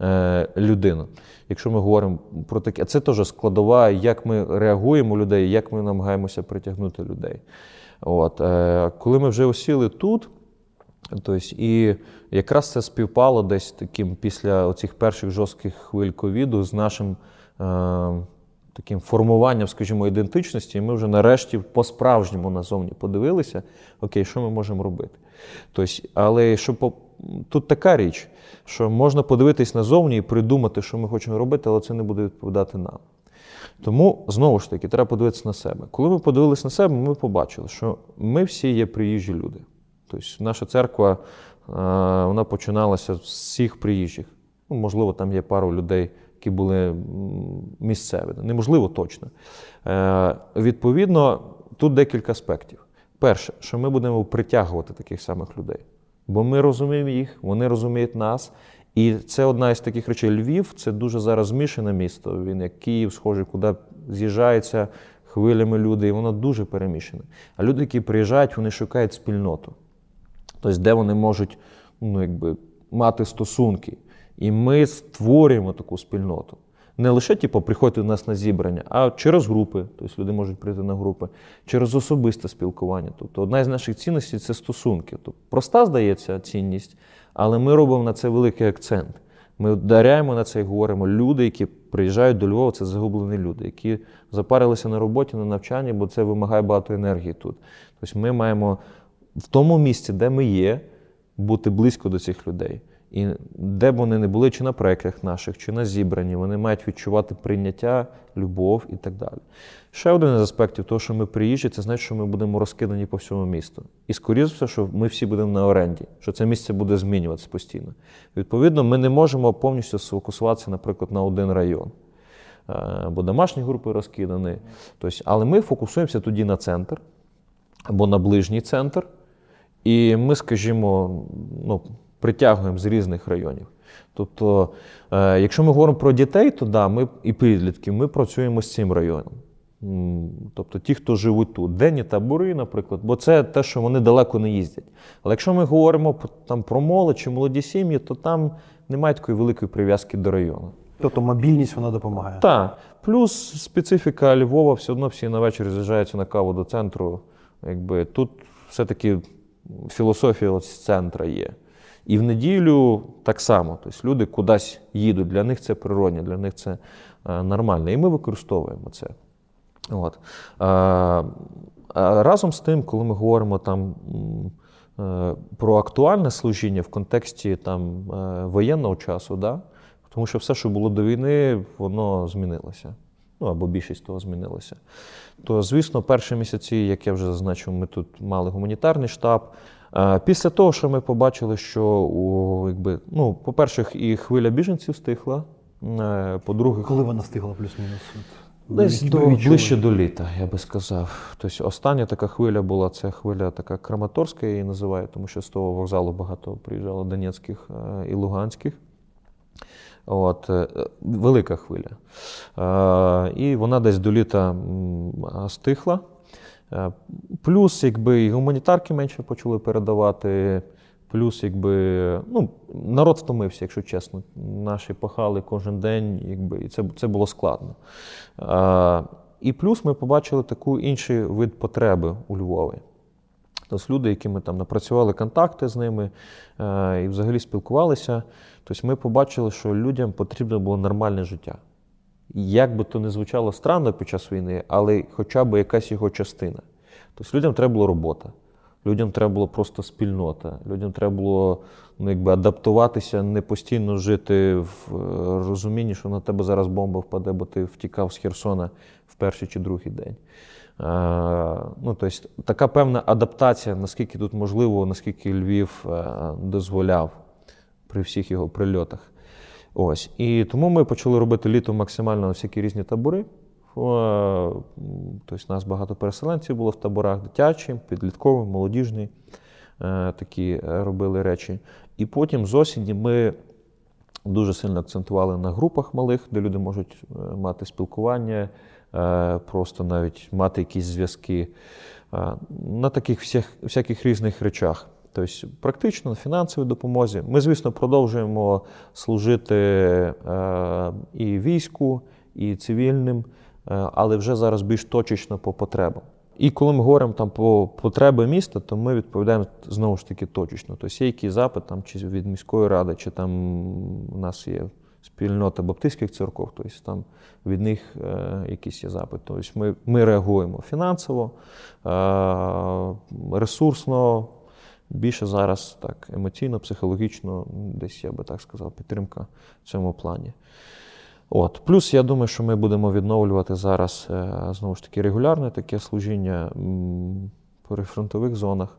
е, людину. Якщо ми говоримо про таке, а це теж складова, як ми реагуємо людей, як ми намагаємося притягнути людей. От, е, коли ми вже осіли тут, Тобто, і якраз це співпало десь таким після оцих перших жорстких хвиль ковіду з нашим е, таким формуванням, скажімо, ідентичності, і ми вже нарешті по-справжньому назовні подивилися, окей, що ми можемо робити. Тобто, але що по, тут така річ, що можна подивитись назовні і придумати, що ми хочемо робити, але це не буде відповідати нам. Тому знову ж таки треба подивитися на себе. Коли ми подивилися на себе, ми побачили, що ми всі є приїжджі люди. Тобто наша церква вона починалася з всіх приїжджих. Ну, можливо, там є пару людей, які були місцеві. Неможливо точно. Е, Відповідно, тут декілька аспектів. Перше, що ми будемо притягувати таких самих людей. Бо ми розуміємо їх, вони розуміють нас. І це одна із таких речей. Львів це дуже зараз змішане місто. Він як Київ, схожий, куди з'їжджаються хвилями люди, і воно дуже перемішане. А люди, які приїжджають, вони шукають спільноту. Тобто, де вони можуть ну, якби, мати стосунки. І ми створюємо таку спільноту. Не лише типу, приходьте до нас на зібрання, а через групи. Тобто люди можуть прийти на групи, через особисте спілкування. Тобто одна з наших цінностей це стосунки. Тобто, проста здається цінність, але ми робимо на це великий акцент. Ми ударяємо на це і говоримо, люди, які приїжджають до Львова, це загублені люди, які запарилися на роботі, на навчанні, бо це вимагає багато енергії тут. Тобто ми маємо в тому місці, де ми є, бути близько до цих людей. І де б вони не були, чи на проєктах наших, чи на зібранні, вони мають відчувати прийняття, любов і так далі. Ще один із аспектів того, що ми приїжджі, це значить, що ми будемо розкидані по всьому місту. І скоріше все, що ми всі будемо на оренді, що це місце буде змінюватися постійно. Відповідно, ми не можемо повністю сфокусуватися, наприклад, на один район. Е, Бо домашні групи розкидані. Тобто, але ми фокусуємося тоді на центр або на ближній центр. І ми, скажімо, ну, притягуємо з різних районів. Тобто, е, якщо ми говоримо про дітей, то да, ми і підлітків, ми працюємо з цим районом. Тобто ті, хто живуть тут, денні табори, наприклад, бо це те, що вони далеко не їздять. Але якщо ми говоримо там, про молодь чи молоді сім'ї, то там немає такої великої прив'язки до району. Тобто мобільність вона допомагає. Так. Плюс специфіка Львова, все одно всі на вечір з'їжджаються на каву до центру. Якби тут все-таки філософія з центра є. І в неділю так само. Тобто люди кудись їдуть. Для них це природне, для них це е, нормально. І ми використовуємо це. От. Е, разом з тим, коли ми говоримо там е, про актуальне служіння в контексті там, е, воєнного часу, да? тому що все, що було до війни, воно змінилося. Ну або більшість того змінилося. То, звісно, перші місяці, як я вже зазначив, ми тут мали гуманітарний штаб. Е, Після того, що ми побачили, що якби, ну, по-перше, і хвиля біженців стихла. е, По-друге, Коли вона встигла плюс-мінус? Десь до, ближче до літа, я би сказав. Тобто остання така хвиля була це хвиля така Краматорська, я її називаю, тому що з того вокзалу багато приїжджало донецьких е, і луганських. От, велика хвиля. І вона десь до літа стихла. Е, Плюс, якби і гуманітарки менше почали передавати. Плюс, якби ну, народ втомився, якщо чесно. Наші пахали кожен день, якби, і це, це було складно. А, і плюс ми побачили таку інший вид потреби у Львові. Тобто люди, які ми там напрацювали контакти з ними е, і взагалі спілкувалися, тобто ми побачили, що людям потрібно було нормальне життя. Як би то не звучало странно під час війни, але хоча б якась його частина. Тобто людям треба була робота, людям треба було просто спільнота, людям треба було ну, якби, адаптуватися, не постійно жити в е, розумінні, що на тебе зараз бомба впаде, бо ти втікав з Херсона в перший чи другий день. Е, ну, тобто, така певна адаптація, наскільки тут можливо, наскільки Львів е, дозволяв при всіх його прильотах. Ось. І тому ми почали робити літом максимально всякі різні табори. Тобто, у нас багато переселенців було в таборах дитячі, підліткові, молодіжні е, такі е, робили речі. І потім з осені ми дуже сильно акцентували на групах малих, де люди можуть е, мати спілкування, е, просто навіть мати якісь зв'язки е, на таких всіх, всяких різних речах. Тобто, практично на фінансовій допомозі. Ми, звісно, продовжуємо служити е, і війську, і цивільним, е, але вже зараз більш точечно по потребам. І коли ми говоримо там про потреби міста, то ми відповідаємо знову ж таки точечно. Тобто є якийсь запит там, чи від міської ради, чи там у нас є спільнота баптистських церков, тобто там від них е, якийсь є запит. Тобто ми, ми реагуємо фінансово, е, ресурсно, більше зараз так емоційно, психологічно, десь я би так сказав, підтримка в цьому плані. От. Плюс я думаю, що ми будемо відновлювати зараз е, знову ж таки регулярне таке служіння по прифронтових зонах.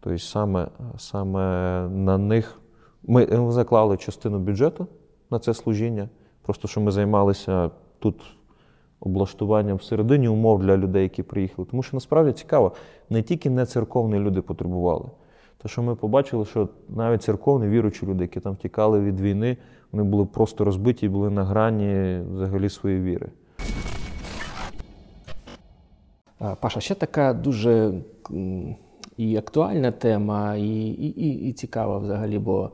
Тобто саме, саме на них ми е, заклали частину бюджету на це служіння, просто що ми займалися тут облаштуванням всередині умов для людей, які приїхали. Тому що насправді цікаво, не тільки не церковні люди потребували. Те, що ми побачили, що навіть церковні віруючі люди, які там втікали від війни, вони були просто розбиті і були на грані взагалі своєї віри. Паша, ще така дуже і актуальна тема, і, і, і, і цікава взагалі, бо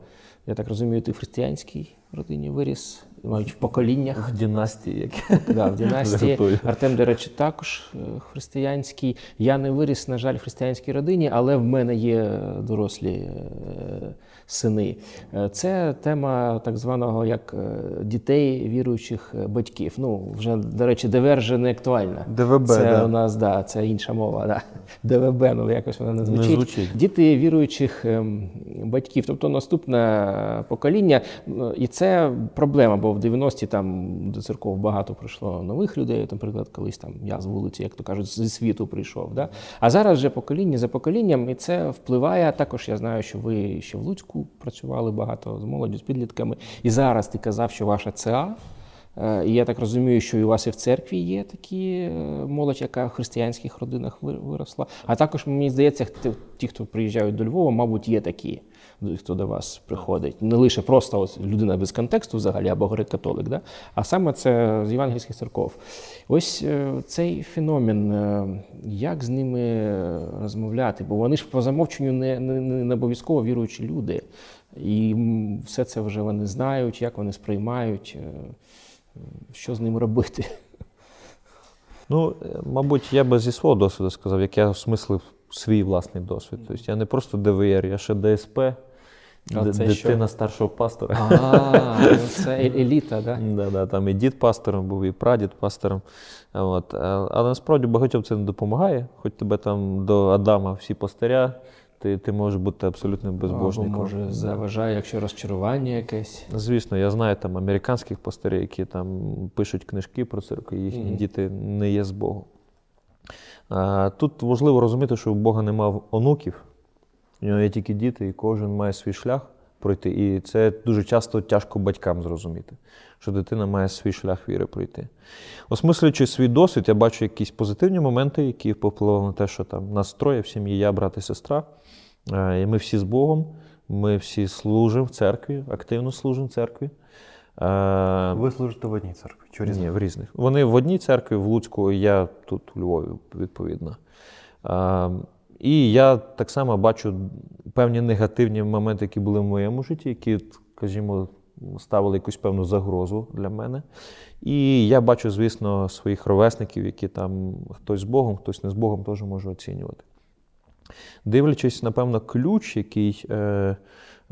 я так розумію, ти в християнській родині виріс, мають в поколіннях. В династії, які Да, в [LAUGHS] династії. Артем, до речі, також е, християнський. Я не виріс, на жаль, в християнській родині, але в мене є е, дорослі е, сини. Це тема так званого як дітей віруючих батьків. Ну, вже, до речі, ДВР вже не актуальна. ДВБ, Це да. у нас, да, це інша мова. Да. [LAUGHS] ДВБ, ну якось вона не звучить. звучить. Діти віруючих ем, батьків, тобто наступне покоління. Ну, І це проблема, бо в 90-ті там до церков багато прийшло нових людей. Наприклад, колись там я з вулиці, як то кажуть, зі світу прийшов. Да? А зараз вже покоління за поколінням, і це впливає. Також я знаю, що ви ще в Луцьку працювали багато з молоддю, з підлітками. І зараз ти казав, що ваша ЦА. Е, І я так розумію, що і у вас і в церкві є такі е, молодь, яка в християнських родинах виросла. А також мені здається, ті- ті, хто приїжджають до Львова, мабуть, є такі, хто до вас приходить. Не лише просто ось людина без контексту, взагалі, або грек-католик, да? а саме це з євангельських церков. Ось е, цей феномен, е, як з ними розмовляти? Бо вони ж по замовченню не, не, не обов'язково віруючі люди. І все це вже вони знають, як вони сприймають. е, що з ним робити? Ну, мабуть, я би зі свого досвіду сказав, як я осмислив свій власний досвід. Тобто я не просто ДВР, я ще ДСП, А це дитина що? старшого пастора. А, ну [LAUGHS] це е- еліта, да? Да, да, там і дід пастором був, і прадід пастором. От. е, Але насправді багатьом це не допомагає, хоч тебе там до Адама всі пастиря, ти, ти можеш бути абсолютно Або може заважає, якщо розчарування якесь. Звісно, я знаю там американських пастирів, які там пишуть книжки про церкву, і їхні Мгм. діти не є з Богом. А, тут важливо розуміти, що у Бога нема онуків, у нього є тільки діти, і кожен має свій шлях пройти. І це дуже часто тяжко батькам зрозуміти, що дитина має свій шлях віри пройти. Осмислюючи свій досвід, я бачу якісь позитивні моменти, які впливали на те, що там нас троє в сім'ї, я, брат і сестра. Е, І ми всі з Богом, ми всі служимо в церкві, активно служимо в церкві. Е, Ви служите в одній церкві. Чи різні? ні, в різних. Вони в одній церкві, в Луцьку, я тут у Львові, відповідно. І я так само бачу певні негативні моменти, які були в моєму житті, які, скажімо, ставили якусь певну загрозу для мене. І я бачу, звісно, своїх ровесників, які там хтось з Богом, хтось не з Богом, теж можу оцінювати. Дивлячись, напевно, ключ, який, е,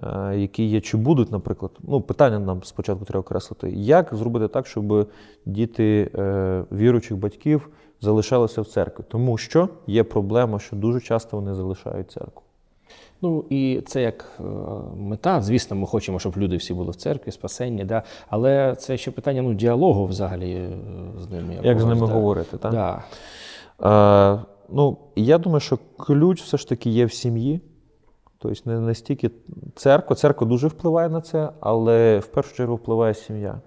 е, який є, чи будуть, наприклад, ну, питання нам спочатку треба окреслити, як зробити так, щоб діти е, віруючих батьків залишалися в церкві. Тому що є проблема, що дуже часто вони залишають церкву. Ну і це як е, мета. Звісно, ми хочемо, щоб люди всі були в церкві, спасенні, да? але це ще питання ну, діалогу взагалі е, з ними. Як з ними да. говорити? Так? Да. Е, ну, я думаю, що ключ все ж таки є в сім'ї. Тобто не настільки церква. Церква дуже впливає на це, але в першу чергу впливає сім'я.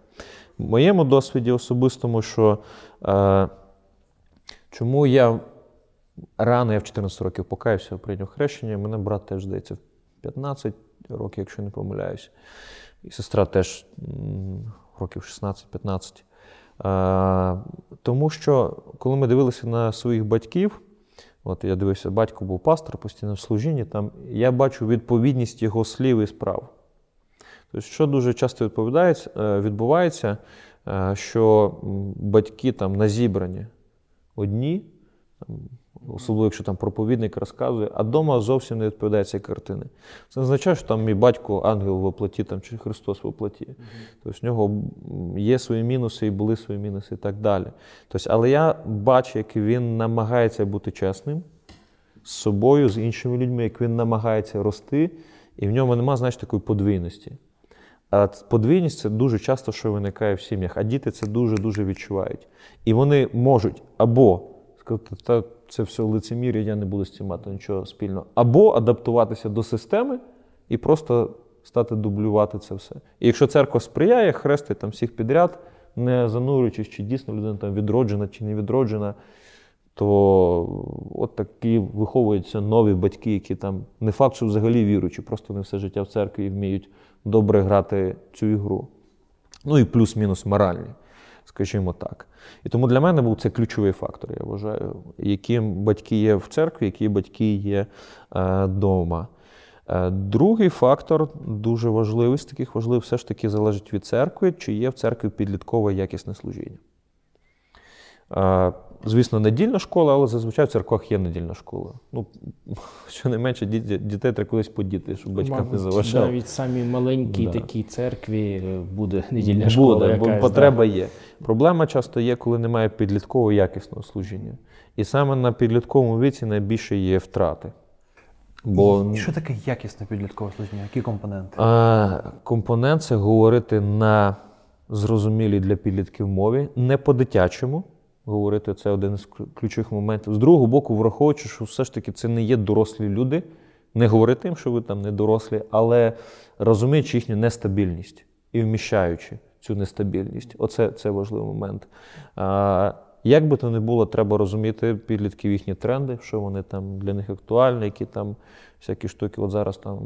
В моєму досвіді особистому, що е, чому я рано, я в 14 років покаявся, прийняв хрещення, мене брат теж здається в 15 років, якщо не помиляюсь. І сестра теж років 16-15. Е, тому що, коли ми дивилися на своїх батьків, от я дивився, батько був пастор постійно в служінні, там я бачу відповідність його слів і справ. Тобто, що дуже часто е, відбувається, е, що батьки там на зібранні одні, особливо якщо там проповідник розказує, а вдома зовсім не відповідає цій картини. Це не означає, що там мій батько ангел в оплаті там, чи Христос в оплаті. Тобто в нього є свої мінуси і були свої мінуси і так далі. Тобто, але я бачу, як він намагається бути чесним з собою, з іншими людьми, як він намагається рости, і в ньому нема, знаєш, такої подвійності. Подвійність це дуже часто, що виникає в сім'ях, а діти це дуже-дуже відчувають. І вони можуть або сказати, та це все лицемір'я, я не буду з цим мати нічого спільного. Або адаптуватися до системи і просто стати дублювати це все. І якщо церква сприяє, хрестить там всіх підряд, не занурюючись, чи дійсно людина там відроджена чи не відроджена, то от такі виховуються нові батьки, які там не факт, що взагалі віруючі, просто не все життя в церкві і вміють добре грати цю ігру. Ну і плюс-мінус моральні, скажімо так. І тому для мене був це ключовий фактор, я вважаю, які батьки є в церкві, які батьки є вдома. Е, другий фактор, дуже важливий з таких важливих, все ж таки залежить від церкви, чи є в церкві підліткове якісне служіння. Звісно, недільна школа, але зазвичай в церквах є недільна школа. Ну, [LAUGHS] щонайменше діт- дітей треба кудись подіти, щоб батькам не Мабуть, заважали. навіть самі маленькі Да. такій церкві е, буде недільна школа. Буде, бо якась, потреба є. Проблема часто є, коли немає підліткового якісного служіння. І саме на підлітковому віці найбільше є втрати. Бо І що таке якісне підліткове служіння? Які компоненти? а, компонент це говорити на зрозумілій для підлітків мові, не по-дитячому. Говорити це один з ключових моментів. З другого боку, враховуючи, що все ж таки це не є дорослі люди, не говорити їм, що ви там не дорослі, але розуміючи їхню нестабільність і вміщаючи цю нестабільність. Оце це важливий момент. Як би то не було, треба розуміти підлітків їхні тренди, що вони там для них актуальні, які там всякі штуки. От зараз там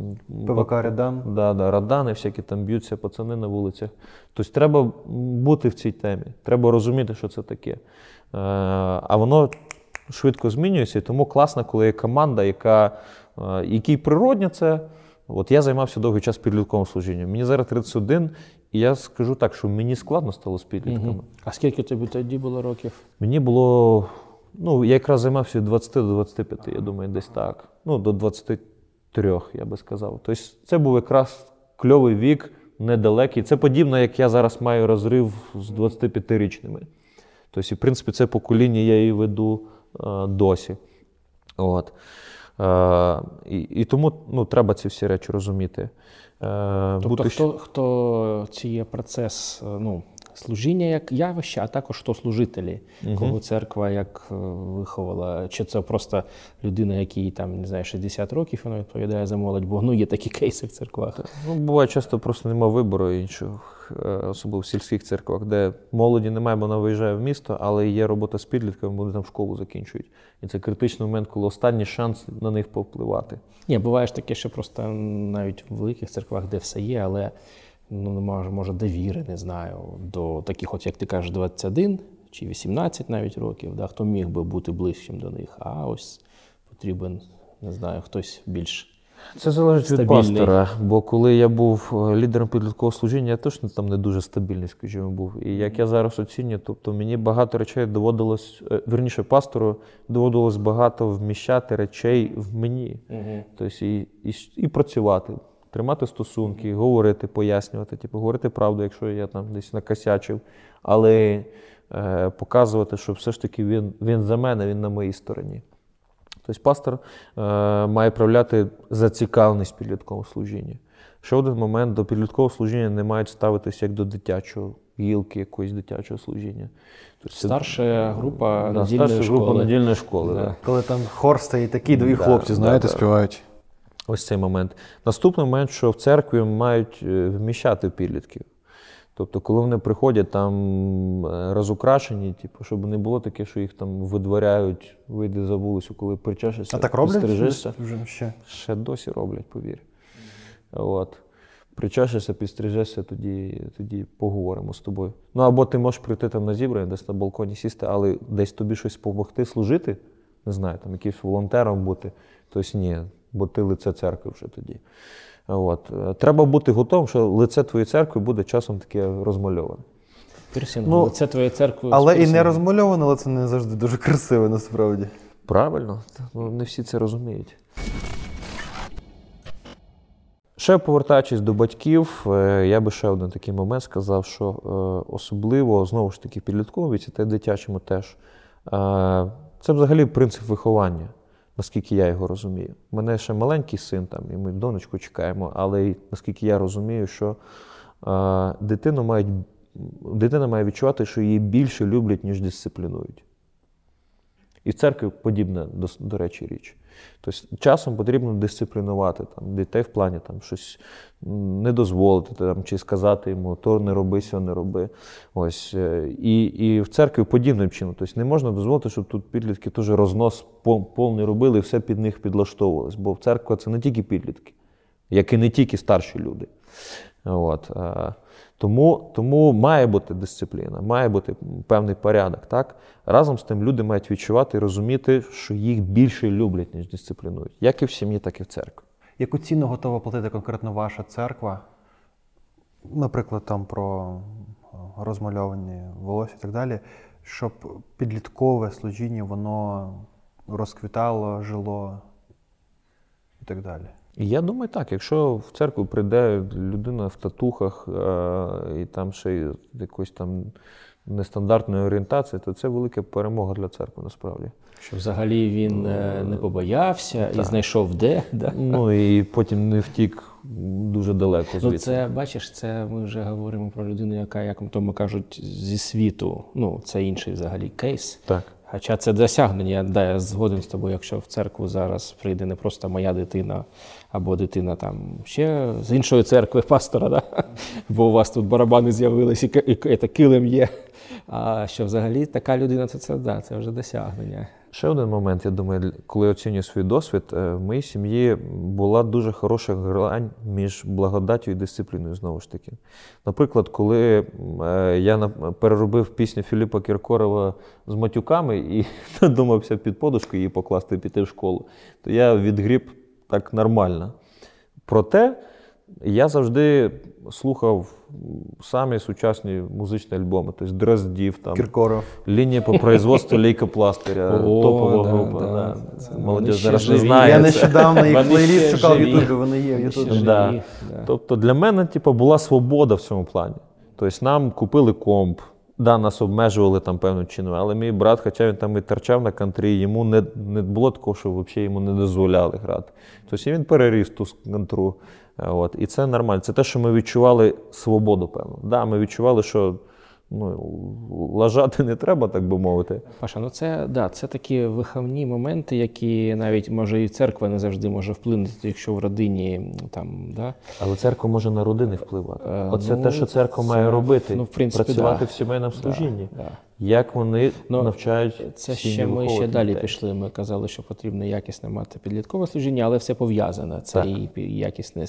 ПВК Редан. Да, да, радани, всякі там б'ються пацани на вулицях. Тобто треба бути в цій темі, треба розуміти, що це таке. Е, а воно швидко змінюється, і тому класно, коли є команда, яка, е, якій природня це. От я займався довгий час підлітковим служінням. Мені зараз 31, і я скажу так, що мені складно стало з підлітками. Мгм. А скільки тобі тоді було років? Мені було. Ну, я якраз займався від 20 до 25, я думаю, десь так. Ну, до 23, я би сказав. Тобто це був якраз кльовий вік, недалекий. Це подібно, як я зараз маю розрив з 25-річними. Тобто, в принципі, це покоління я і веду е, досі. От. Е, і, і тому ну, треба ці всі речі розуміти. Е, Тобто, бути хто, хто ці процес е, ну, служіння як явище, а також хто служителі, кого церква як е, виховала? Чи це просто людина, якій там не знаю, 60 років вона відповідає за молодь? Бо ну є такі кейси в церквах. Ну, буває, часто просто немає вибору іншого, е, особливо в сільських церквах, де молоді немає, бо вона виїжджає в місто, але є робота з підлітками, вони там школу закінчують. І це критичний момент, коли останній шанс на них повпливати. Ні, буває ж таке, що просто навіть в великих церквах, де все є, але ну може довіри, не знаю, до таких, от як ти кажеш, 21 чи 18 навіть років, да, хто міг би бути ближчим до них. А ось потрібен, не знаю, хтось більш. Це залежить Стабільний. від пастора. Бо коли я був е, лідером підліткового служіння, я точно там не дуже стабільний, скажімо, був. І як я зараз оцінюю, тобто мені багато речей доводилось, е, верніше, пастору доводилось багато вміщати речей в мені. Тобто і, і, і працювати, тримати стосунки, говорити, пояснювати, типу, говорити правду, якщо я там десь накосячив, але е, показувати, що все ж таки він, він за мене, він на моїй стороні. Тобто пастор е, має проявляти зацікавленість в підлітковому служінні. Ще один момент до підліткового служіння не мають ставитися як до дитячого гілки якоїсь дитячого служіння. Тобто це- Старша група да, недільної старша школи. група недільної школи. Да. Да. Коли там хор стоїть такий, дві Да, хлопці, да, знаєте, да. співають. Ось цей момент. Наступний момент, що в церкві мають е, вміщати підлітків. Тобто, коли вони приходять там е, розукрашені, типу, щоб не було таке, що їх там видворяють, вийди за вулицю, коли причешешся, А так роблять? Вже ще. Ще досі роблять, повір. От. Причашешся, підстрижешся, тоді, тоді поговоримо з тобою. Ну або ти можеш прийти там на зібрання, десь на балконі сісти, але десь тобі щось допомогти служити, не знаю, там якимось волонтером бути, тобто ні, бо ти лице церкви вже тоді. От. Треба бути готовим, що лице твоєї церкви буде часом таке розмальоване. Пірсінг, Ну, це твоєї церкви. Але і не пірсингом. розмальовано, але це не завжди дуже красиво насправді. Правильно, ну, не всі це розуміють. Ще повертаючись до батьків, е, я би ще один такий момент сказав, що е, особливо знову ж таки в віці та дитячому теж. е, Це взагалі принцип виховання, наскільки я його розумію. У мене ще маленький син, там, і ми донечку чекаємо, але наскільки я розумію, що е, дитину мають, дитина має відчувати, що її більше люблять, ніж дисциплінують. І в церкві подібна, до, до речі, річ. Тобто часом потрібно дисциплінувати там, дітей в плані там, щось не дозволити там, чи сказати йому, то не роби, сьо не роби. Ось, е, і, і в церкві подібним чином. Тобто не можна дозволити, щоб тут підлітки теж рознос повний робили і все під них підлаштовувалось. Бо церква це не тільки підлітки, як і не тільки старші люди. От, е, тому, тому має бути дисципліна, має бути певний порядок. Так? Разом з тим люди мають відчувати і розуміти, що їх більше люблять, ніж дисциплінують. Як і в сім'ї, так і в церкві. Яку ціну готова платити конкретно ваша церква? Наприклад, там про е, розмальовані волосся і так далі, щоб підліткове служіння воно розквітало, жило і так далі. Я думаю, так, якщо в церкву прийде людина в татухах е, і там ще й якоїсь там нестандартної орієнтації, то це велика перемога для церкви насправді. Що взагалі він е, не побоявся і знайшов де. [LAUGHS] Да? Ну і потім не втік дуже далеко звідси. Ну, це бачиш, це ми вже говоримо про людину, яка, як тому кажуть, зі світу. Ну, це інший взагалі кейс. Так. Хоча це досягнення, да, я згоден з тобою, якщо в церкву зараз прийде не просто моя дитина або дитина там ще з іншої церкви пастора, да? бо у вас тут барабани з'явились і, і, це килим є. А що взагалі така людина, то це, да, це вже досягнення. Ще один момент, я думаю, коли оцінюю свій досвід, е, в моїй сім'ї була дуже хороша грань між благодаттю і дисципліною, знову ж таки. Наприклад, коли е, я переробив пісню Філіпа Кіркорова з матюками і [LAUGHS] надумався під подушку її покласти і піти в школу, то я відгріб так нормально. Проте я завжди слухав самі сучасні музичні альбоми, тобто Дроздів, там, Кіркоров. Лінія по производству лейкопластиря, топова да, група. да. Да. Це Молодь зараз не знає. Я нещодавно їх плейліст шукав в. Ютубі, вони є в Ютубі. Да. да. Тобто для мене типу, була свобода в цьому плані. Тобто нам купили комп, да, нас обмежували там певним чином, але мій брат, хоча він там і торчав на контрі, йому не, не було такого, що взагалі йому не дозволяли грати. Тобто він переріс ту контру. От. І це нормально. Це те, що ми відчували свободу, певно. Да, ми відчували, що ну, лажати не треба, так би мовити. Паша, ну це да, це такі виховні моменти, які навіть може і церква не завжди може вплинути, якщо в родині там да. Але церква може на родини впливати. Е, Оце ну, те, що церква це- має робити. ну, в принципі, працювати да. в сімейному служінні. Да. Як вони Ну, навчають Це ще ми ще далі дітей. пішли. Ми казали, що потрібно якісне мати підліткове служіння, але все пов'язане. Це Так. і якісне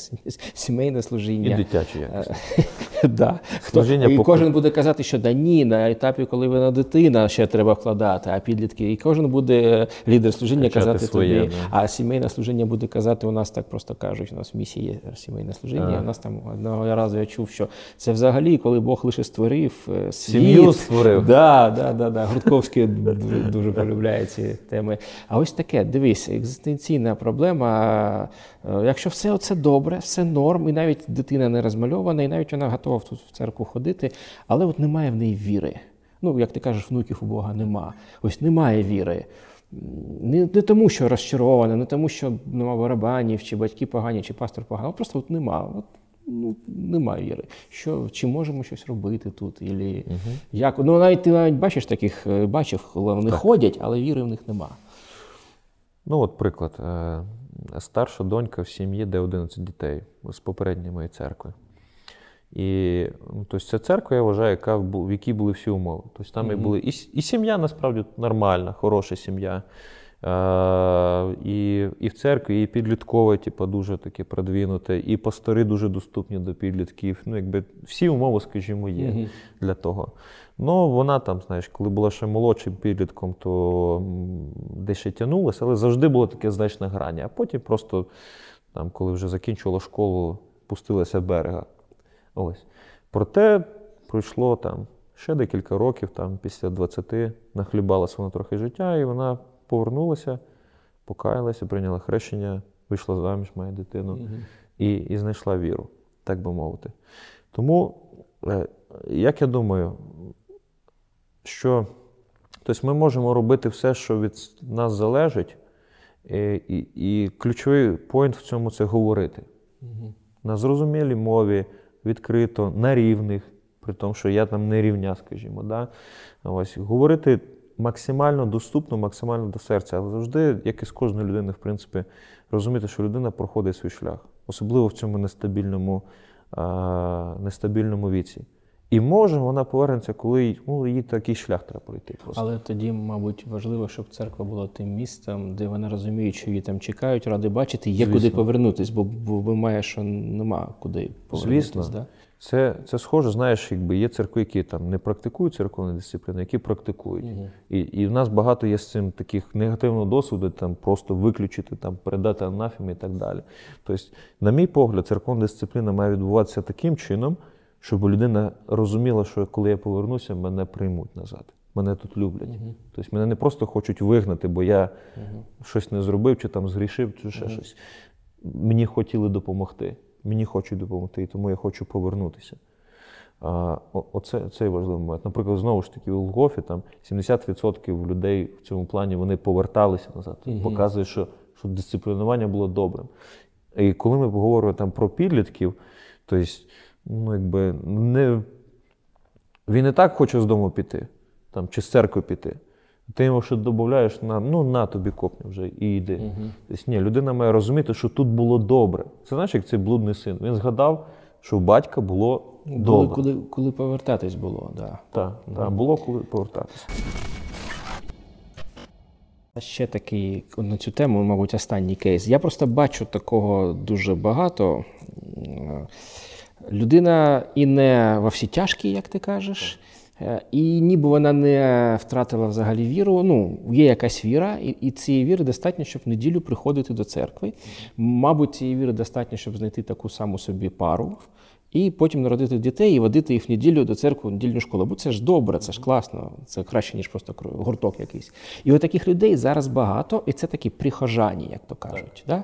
сімейне І служіння. дитячі якість. [LAUGHS] Да. Хто, і кожен буде казати, що да ні, на етапі, коли вона дитина, ще треба вкладати, а підлітки. І кожен буде е, лідер служіння Качати казати своє, тобі. А сімейне служіння буде казати, у нас так просто кажуть, у нас в місії є сімейне служіння. У нас там одного разу я чув, що це взагалі, коли Бог лише створив е, Сім'ю створив. Да, да, да, да. Грудковський дуже полюбляє ці теми. А ось таке, дивись, екзистенційна проблема. Е, Якщо все це добре, все норм, і навіть дитина не розмальована, і навіть вона готова тут в церкву ходити, але от немає в неї віри. Ну, як ти кажеш, внуків у Бога нема. Ось немає віри. Не, не тому, що розчарована, не тому, що нема барабанів, чи батьки погані, чи пастор поганий, просто от нема. От, ну, немає віри. Що, чи можемо щось робити тут? Ілі, як? Ну, навіть ти навіть бачиш таких, е, бачив, коли вони ходять, але віри в них нема. Ну, от приклад. Е, Старша донька в сім'ї, де 11 дітей з попередньої моєї церкви. І ну, тобто це церква, я вважаю, яка в якій були всі умови. Тобто там і були і, і сім'я насправді нормальна, хороша сім'я. Е, і, і в церкві, і підліткове, типу, дуже таке продвинуте, і пастори дуже доступні до підлітків. Ну, якби всі умови, скажімо, є для того. Ну, вона там, знаєш, коли була ще молодшим підлітком, то ще тягнулася, але завжди було таке значне грання. А потім просто, там, коли вже закінчувала школу, пустилася в берега. Ось. Проте пройшло там ще декілька років, там, після 20 нахлібалася вона трохи життя, і вона повернулася, покаялася, прийняла хрещення, вийшла заміж, має дитину і, і знайшла віру, так би мовити. Тому, е, як я думаю, що тобто ми можемо робити все, що від нас залежить, і, і, і ключовий поінт в цьому це говорити. На зрозумілій мові, відкрито, на рівних, при тому, що я там не рівня, скажімо. Да? Ось, говорити максимально доступно, максимально до серця. Але завжди, як і з кожної людини, в принципі, розуміти, що людина проходить свій шлях, особливо в цьому нестабільному, а, нестабільному віці. І може вона повернеться, коли ну, їй такий шлях треба пройти. Просто. Але тоді, мабуть, важливо, щоб церква була тим місцем, де вона розуміє, що її там чекають, ради бачити, є Звісно. куди повернутись, бо, бо буває, що нема куди повернутись. Звісно. Да? Це, це схоже, знаєш, якби є церкви, які там не практикують церковні дисципліни, які практикують. І, і в нас багато є з цим таких негативного досвіду, там просто виключити, там, передати анафем і так далі. Тобто, на мій погляд, церковна дисципліна має відбуватися таким чином, щоб людина розуміла, що коли я повернуся, мене приймуть назад. Мене тут люблять. Тобто мене не просто хочуть вигнати, бо я щось не зробив, чи там згрішив, чи ще щось. Мені хотіли допомогти. Мені хочуть допомогти, і тому я хочу повернутися. А, оце цей важливий момент. Наприклад, знову ж таки, у Львові там 70% людей в цьому плані вони поверталися назад. Показує, що, що дисциплінування було добрим. І коли ми говоримо там про підлітків, то есть, ну, якби не, він і так хоче з дому піти, там, чи з церкви піти. Ти йому ще додаєш на ну на тобі копні вже і йди. Тобто, ні, людина має розуміти, що тут було добре. Це знаєш, як цей блудний син. Він згадав, що у батька було добре. коли, коли повертатись було, да. Так, так, було коли повертатися. Ще такий на цю тему, мабуть, останній кейс. Я просто бачу такого дуже багато. Людина і не во всі тяжкі, як ти кажеш, е, і ніби вона не втратила взагалі віру. Ну, є якась віра, і, і цієї віри достатньо, щоб в неділю приходити до церкви. Мабуть, цієї віри достатньо, щоб знайти таку саму собі пару. І потім народити дітей і водити їх в неділю до церкви, в недільну школу. Бо це ж добре, це ж класно, це краще, ніж просто гурток якийсь. І от таких людей зараз багато, і це такі прихожані, як то кажуть. Да?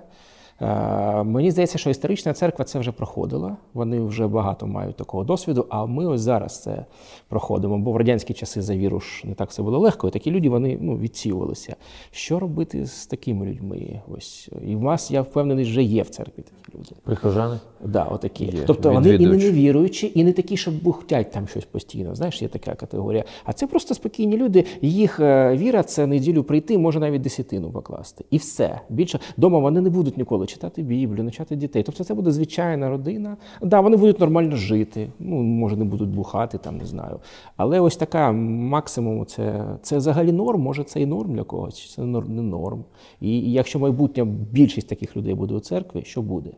Е, мені здається, що історична церква це вже проходила. Вони вже багато мають такого досвіду. А ми ось зараз це проходимо. Бо в радянські часи за віру ж не так все було легко. І такі люди вони ну, відсіювалися. Що робити з такими людьми? Ось і в нас, я впевнений, вже є в церкві такі люди. Прихожани. Да, отакі. Є, тобто вони і не невіруючі, і не такі, що бухтять там щось постійно. Знаєш, є така категорія. А це просто спокійні люди. Їх е, віра це неділю прийти, може навіть десятину покласти. І все. Більше дома вони не будуть ніколи читати Біблію, навчати дітей. Тобто це буде звичайна родина. Да, вони будуть нормально жити. Ну, може, не будуть бухати, там не знаю. Але ось така максимум, це, це взагалі норм. Може, це і норм для когось, чи це не норм. І, і якщо майбутнє більшість таких людей буде у церкві, що буде?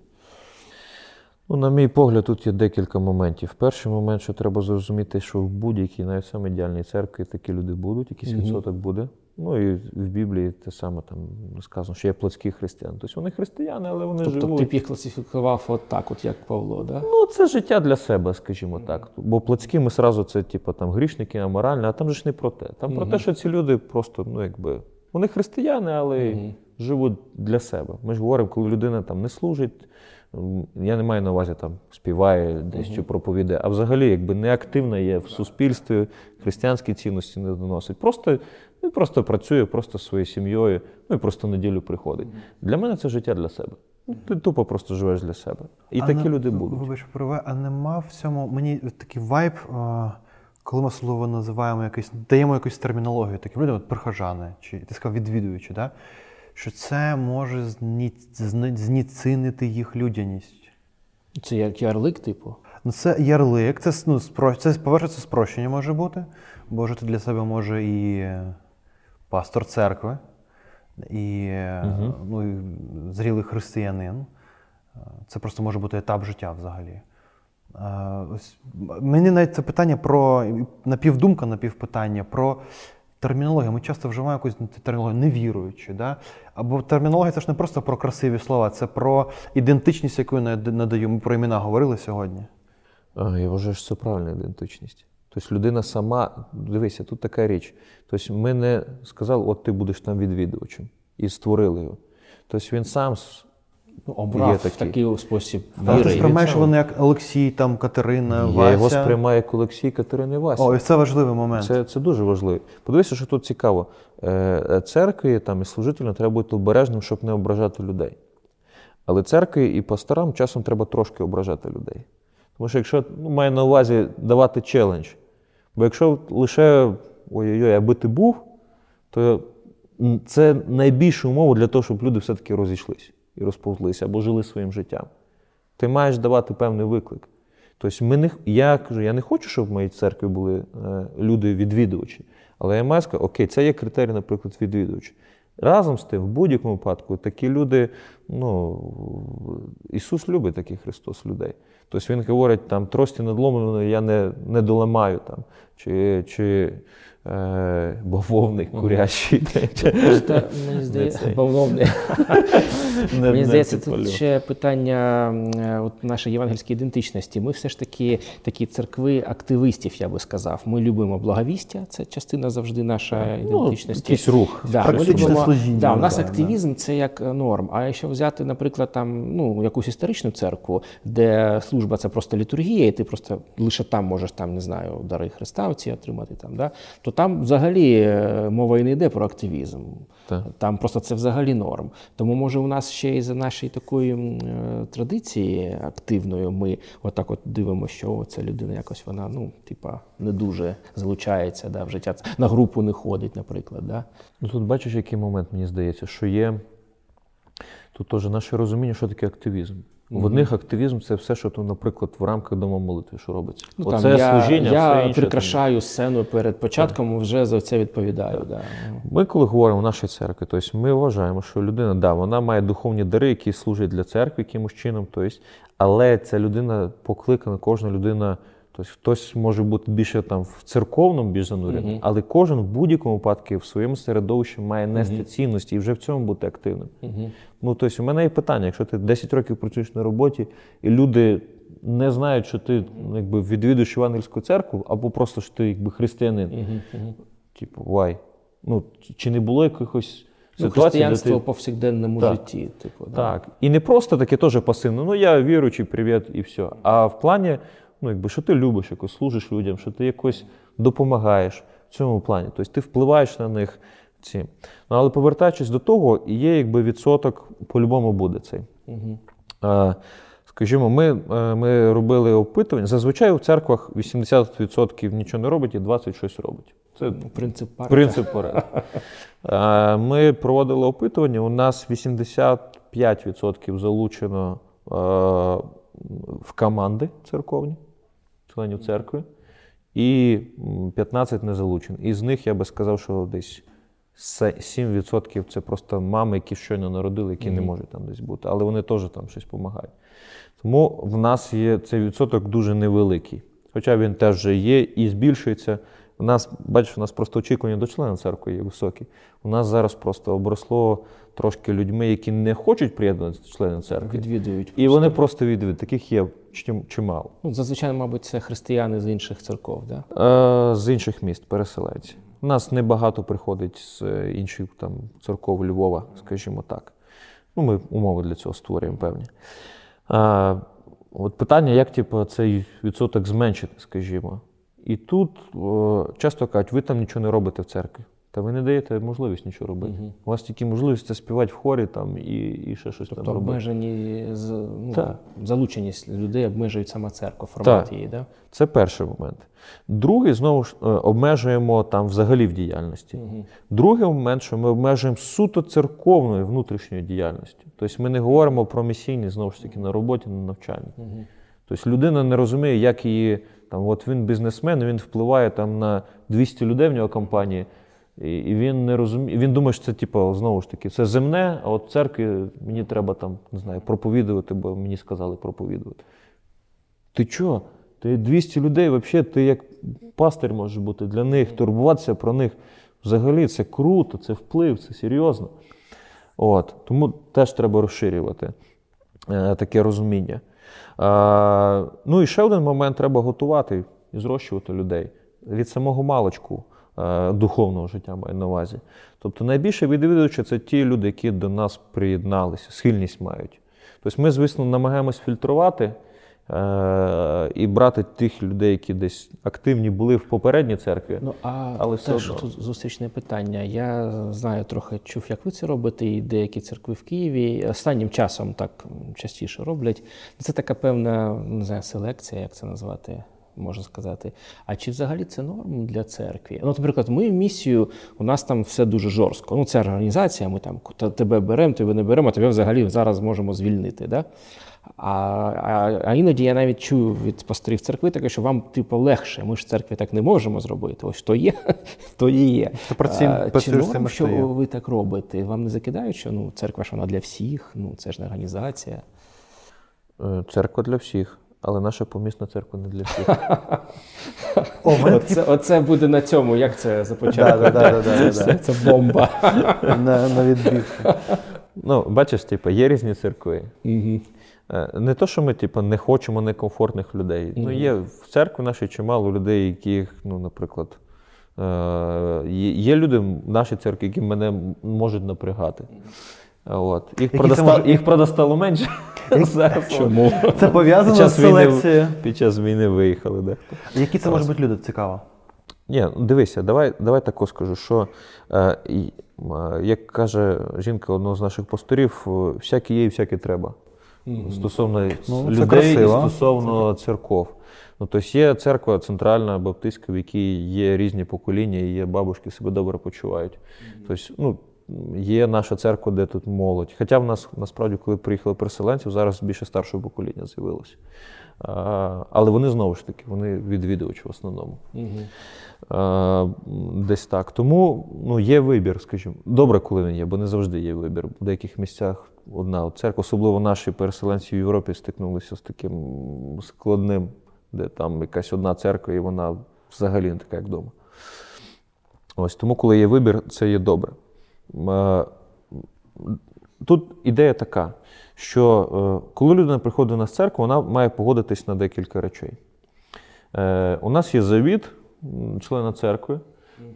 Ну, на мій погляд, тут є декілька моментів. Перший момент, що треба зрозуміти, що в будь-якій, навіть саме ідеальній церкві, такі люди будуть, якийсь відсоток буде. Ну і в Біблії те саме там сказано, що є плотські християни. Тобто вони християни, але вони Тобто живуть. ти б їх класифікував от так, от як Павло, да? Ну, це життя для себе, скажімо так. Бо плотські ми сразу це, типу, там грішники, аморальні, а там же ж не про те. Там про те, що ці люди просто, ну якби, вони християни, але живуть для себе. Ми ж говоримо, коли людина там не служить. Я не маю на увазі там співає десь чи проповідає, а взагалі якби неактивна є в суспільстві, християнські цінності не доносить. Просто він просто працює, просто зі своєю сім'єю, ну і просто неділю приходить. Для мене це життя для себе. Ти тупо просто живеш для себе. І А такі не- люди будуть. Вибач, перебиваю, а нема в цьому мені такий вайб, коли ми слово називаємо якийсь, даємо якусь термінологію таким людям, от прихожани, чи ти сказав відвідуючі, да? що це може зні, зни- зніцінити їх людяність. Це як ярлик, типу. Ну, це ярлик, це, ну, спро... це, по-перше, це спрощення може бути, бо жити для себе може і пастор церкви, і, е, ну, і зрілий християнин. Е, Це просто може бути етап життя взагалі. Е, Ось, мені навіть це питання про напівдумка, напівпитання, про термінологію. Ми часто вживаємо якусь термінологію невіруючи. Да? Або термінологія це ж не просто про красиві слова, це про ідентичність, яку я надаю. Ми про імена говорили сьогодні. А, я вважаю, що це правильна ідентичність. Тобто людина сама, дивися, тут така річ. Тобто ми не сказали, от ти будеш там відвідувачем, і створили його. Тобто він сам Ну, обрав Є в такий спосіб А ти сприймаєш вони як Олексій, там, Катерина, Вася. я його сприймаю як Олексій Катерини Вася. О, і це важливий момент. Це, це дуже важливо. Подивися, що тут цікаво. Е, е, Церкві там, і служителям треба бути обережним, щоб не ображати людей. Але церкві і пасторам часом треба трошки ображати людей. Тому що якщо ну, маю на увазі давати челендж, бо якщо лише ой-ой-ой, аби ти був, то це найбільша умова для того, щоб люди все-таки розійшлися і розповзлися або жили своїм життям. Ти маєш давати певний виклик. Тобто, ми не, я кажу, я не хочу, щоб в моїй церкві були е, люди-відвідувачі. Але я маю сказати, окей, це є критерій, наприклад, відвідувачі. Разом з тим, в будь-якому випадку, такі люди, ну, Ісус любить таких Христос людей. Тобто Він говорить, там, трості надломлені, я не, не доламаю, там, чи, чи бавовник курящий. Просто мені здається, [LAUGHS] Мені підпалю. ще питання е, от нашої євангельської ідентичності. Ми все ж таки такі церкви активистів, я би сказав. Ми любимо благовістя, це частина завжди нашої Ну, ідентичності. якийсь рух. Да, у нас активізм це як е, норм. А якщо взяти, наприклад, там ну якусь історичну церкву, де служба це просто літургія, і ти просто лише там можеш там не знаю дари Христа оці отримати там, да, то там взагалі е, мова і не йде про активізм. Так. Там просто це взагалі норм. Тому може у нас ще із за нашої такої е, традиції активної ми отак от дивимося, що ця людина якось вона ну, типа, не дуже залучається да, в життя. На групу не ходить, наприклад. Да? Ну тут бачиш, який момент, мені здається, що є тут теж наше розуміння, що таке активізм. В одних активізм це все, що, тут, наприклад, в рамках дому молитви, що робиться. Ну, Оце там, я, служіння, я все інше. прикрашаю сцену перед початком, вже за це відповідаю. Да. Ми, коли говоримо в нашій церкві, тобто ми вважаємо, що людина, да, вона має духовні дари, які служать для церкви якимось чином, тобто, але ця людина покликана, кожна людина, тобто хтось може бути більше там в церковному більш занурений, але кожен в будь-якому випадку в своєму середовищі має нести цінності і вже в цьому бути активним. Ну, тобто, у мене є питання, якщо ти 10 років працюєш на роботі, і люди не знають, що ти якби, відвідуєш Євангельську церкву, або просто що ти якби християнин. Типу, вай. Ну, чи- не було якихось Ну, християнство ти... повсякденному Так. житті. Типу, да. Так. І не просто таке теж пасивне, ну я віруючий, привіт, і все. А в плані, ну, якби, що ти любиш якось, служиш людям, що ти якось допомагаєш в цьому плані. Тобто ти впливаєш на них ці. Ну, але повертаючись до того, є якби відсоток по-любому буде цей. Е, Скажімо, ми, е, ми робили опитування. Зазвичай у церквах 80% нічого не робить і 20% щось робить. Це Принцип парка. Принцип порядку. Ми проводили опитування. У нас 85% залучено е, в команди церковні, членів церкви, і м, 15 не залучено. Із них я би сказав, що десь 7% це просто мами, які щойно народили, які не можуть там десь бути, але вони теж там щось допомагають. Тому в нас є цей відсоток дуже невеликий. Хоча він теж вже є і збільшується. У нас, бачиш, у нас просто очікування до члена церкви є високі. У нас зараз просто обросло трошки людьми, які не хочуть приєднуватися до членів церкви. Відвідують. І вони просто відвідують. Таких є чимало. Ну, зазвичай, мабуть, це християни з інших церков. Да? Е, з інших міст, переселенці. У нас небагато приходить з е, інших там, церков Львова, скажімо так. Ну, ми умови для цього створюємо певні. А, от питання, як типу, цей відсоток зменшити, скажімо. І тут о, часто кажуть, ви там нічого не робите в церкві. Та ви не даєте можливість нічого робити. У вас тільки можливість це співати в хорі там, і, і ще щось Тобто там робити. обмежені з- ну, Так. залученість людей обмежують сама церква, формат Так. її. Да? Це перший момент. Другий, знову ж, е, обмежуємо там взагалі в діяльності. Другий момент, що ми обмежуємо суто церковною внутрішньою діяльністю. Тобто ми не говоримо про місійність, знову ж таки, на роботі, на навчанні. Тобто людина не розуміє, як її, там, от він бізнесмен, він впливає там, на 200 людей в нього компанії, і, і він не розуміє, він думає, що це типу, знову ж таки, це земне, а от церкві мені треба там, не знаю, проповідувати, бо мені сказали проповідувати. Ти що? Ти 200 людей, взагалі, ти як пастир можеш бути для них, турбуватися про них. Взагалі це круто, це вплив, це серйозно. От, тому теж треба розширювати е, таке розуміння. Е, ну і ще один момент треба готувати і зрощувати людей від самого маличку е, духовного життя маю на увазі. Тобто найбільше відвідувачі це ті люди, які до нас приєдналися, схильність мають. Тобто ми, звісно, намагаємось фільтрувати е, і брати тих людей, які десь активні були в попередній церкві. Ну, а Але все теж одно. тут зустрічне питання. Я знаю, трохи чув, як ви це робите, і деякі церкви в Києві останнім часом так частіше роблять. Це така певна не знаю, селекція, як це назвати. Можна сказати. А чи взагалі це норм для церкви? Ну, наприклад, ми місію, у нас там все дуже жорстко. Ну, це організація, ми там тебе беремо, тебе не беремо, а тебе взагалі зараз можемо звільнити. Да? А, а, а іноді я навіть чую від пасторів церкви таке, що вам типу легше. Ми ж в церкві так не можемо зробити. Ось то є, [LAUGHS] то і є. Ти про ці- А, Чи норм, що що є? ви так робите? Вам не закидають, що ну, церква ж вона для всіх, ну це ж не організація. Е, Церква для всіх, але наша помісна церква не для всіх. [LAUGHS] О, мене Оце, оце буде на цьому, як це започатку. це, бомба. [LAUGHS] на, на. Ну, бачиш, типу, є різні церкви. Мгм. Е, Не то, що ми типу, не хочемо некомфортних людей. Ну, є в церкві нашій чимало людей, яких, ну, наприклад, е, є, є люди в нашій церкві, які мене можуть напрягати. От. Їх, Які продоста... може- їх продостало менше. [LAUGHS] Зараз. Чому? Це пов'язано з селекцією. під час війни виїхали. Да. Які це можуть бути люди? Цікаво. Ні, ну, дивися, давай, давай тако скажу, що е, е, як каже жінка одного з наших пасторів, е, всяке є і всяке треба. Стосовно Ну, людей і стосовно церков. Ну, тобто є церква центральна, баптистська, в якій є різні покоління, і є бабушки себе добре почувають. Тобто, ну, є наша церква, де тут молодь. Хоча в нас насправді, коли приїхали переселенці, зараз більше старшого покоління з'явилося. Але вони знову ж таки, вони відвідувачі в основному. Е, Десь так. Тому ну, є вибір, скажімо. Добре, коли він є, бо не завжди є вибір. В деяких місцях одна церква, особливо наші переселенці в Європі стикнулися з таким складним, де там якась одна церква, і вона взагалі не така, як вдома. Ось тому, коли є вибір, це є добре. Е, Тут ідея така, що е, коли людина приходить на церкву, вона має погодитись на декілька речей. Е, У нас є завіт члена церкви,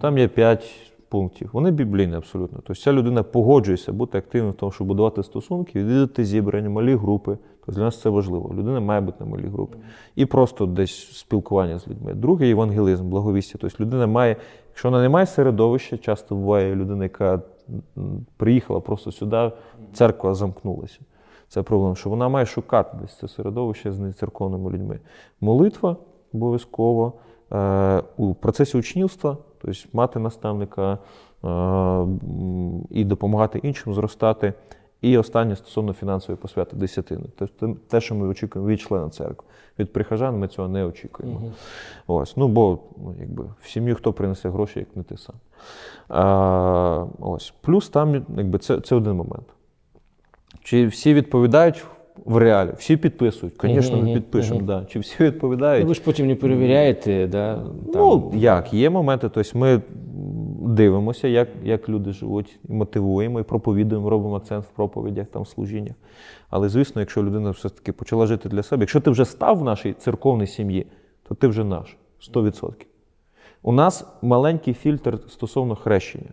там є п'ять пунктів. Вони біблійні абсолютно. Тобто ця людина погоджується бути активним в тому, щоб будувати стосунки, відвідати зібрання, малі групи. Тобто для нас це важливо. Людина має бути на малій групі. І просто десь спілкування з людьми. Другий євангелізм, благовістя. Тобто людина має, якщо вона не має середовища, часто буває людина, яка приїхала просто сюди, церква замкнулася. Це проблема, що вона має шукати десь це середовище з нецерковними людьми. Молитва обов'язково е, у процесі учнівства, тобто мати наставника е, і допомагати іншим зростати. І останнє стосовно фінансової посвяти десятини. Тобто те, що ми очікуємо від члена церкви. Від прихожан ми цього не очікуємо. Ось, ну бо ну, якби, в сім'ю хто принесе гроші, як не ти сам. А, ось. Плюс там якби, це, це один момент. Чи всі відповідають в реалі? Всі підписують. Звісно, ми підпишемо. мгм. Да. Чи всі відповідають? Ну, ви ж потім не перевіряєте, да, там, Ну, як, є моменти, тобто ми дивимося, як, як люди живуть, і мотивуємо, і проповідуємо, робимо акцент в проповідях, там, в служіннях. Але, звісно, якщо людина все-таки почала жити для себе, якщо ти вже став в нашій церковній сім'ї, то ти вже наш 100%. У нас маленький фільтр стосовно хрещення.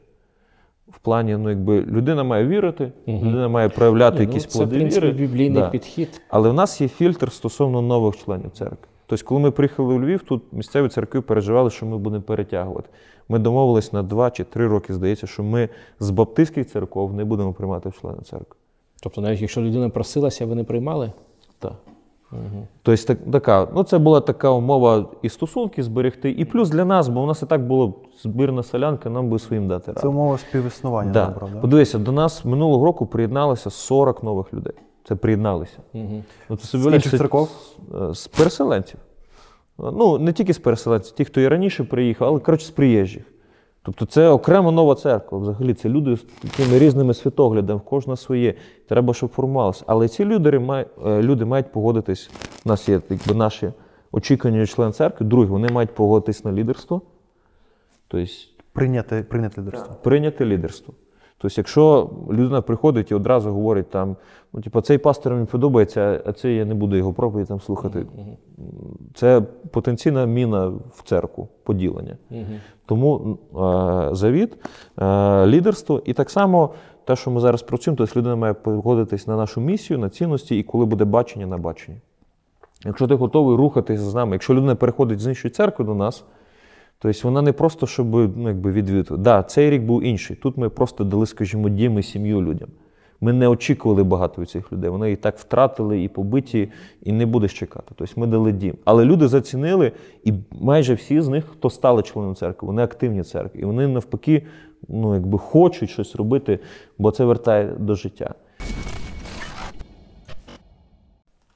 В плані, ну, якби людина має вірити, людина має проявляти ну, якісь це, в плоди принципі, віри. біблійний Да. підхід. Але в нас є фільтр стосовно нових членів церкви. Тобто, коли ми приїхали у Львів, тут місцеві церкви переживали, що ми будемо перетягувати. Ми домовились на два чи три роки, здається, що ми з баптистських церков не будемо приймати в члени церкви. Тобто, навіть якщо людина просилася, ви не приймали? Так. Тобто, так, така, ну, це була така умова і стосунки зберегти, і плюс для нас, бо у нас і так було збірна солянка, нам би своїм дати раду. Це умова співіснування, Да. правда? Подивися, до нас минулого року приєдналося 40 нових людей. Це приєдналися. Угу. Ну, це З інших це- церков? З- З переселенців. Ну, не тільки з переселенців, ті, хто і раніше приїхав, але коротше з приїжджих. Тобто це окремо нова церква. Взагалі, це люди з такими різними світоглядами, кожна своє. Треба, щоб формувалося. Але ці люди, е, люди мають погодитись. У нас є якби, наші очікування член церкви. Друге, вони мають погодитись на лідерство. Тобто Прийняти, прийняти лідерство. прийняти лідерство. Тобто, якщо людина приходить і одразу говорить там, ну, типу, цей пастор мені подобається, а цей я не буду його проповідь там слухати. Це потенційна міна в церкву, поділення. Тому е, завіт, е, лідерство і так само те, що ми зараз працюємо, тобто людина має погодитись на нашу місію, на цінності, і коли буде бачення на баченні. Якщо ти готовий рухатися з нами, якщо людина переходить з іншої церкви до нас, Тобто вона не просто, щоб ну, якби відвідувати. Да, цей рік був інший. Тут ми просто дали, скажімо, дім і сім'ю людям. Ми не очікували багато цих людей. Вони і так втратили, і побиті, і не будеш чекати. Тобто ми дали дім. Але люди зацінили, і майже всі з них, хто стали членом церкви, вони активні в церкві. І вони навпаки, ну якби хочуть щось робити, бо це вертає до життя.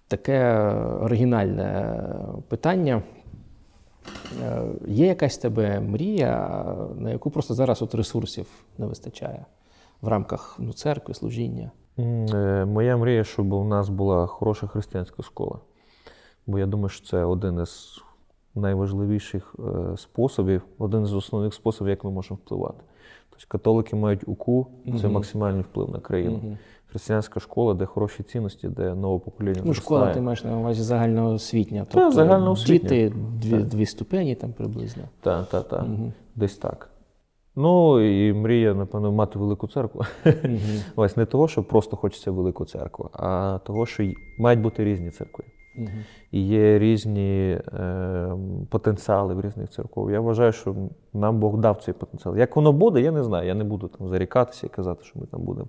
Таке оригінальне питання. Е, Є якась тебе мрія, на яку просто зараз от ресурсів не вистачає в рамках ну, церкви, служіння? Е, Моя мрія, щоб у нас була хороша християнська школа. Бо я думаю, що це один із найважливіших е, способів, один з основних способів, як ми можемо впливати. Тобто католики мають УКУ, це максимальний вплив на країну. Християнська школа, де хороші цінності, де нове покоління. Ну, школа, ти маєш на увазі загальноосвітня. Тобто загальноосвітня. Діти дві, дві ступені там приблизно. Так, так, так. Десь так. Ну і мрія, напевно, мати велику церкву. [LAUGHS] Ось не того, що просто хочеться велику церкву, а того, що мають бути різні церкви. І є різні е, потенціали в різних церков. Я вважаю, що нам Бог дав цей потенціал. Як воно буде, я не знаю. Я не буду там зарікатися і казати, що ми там будемо.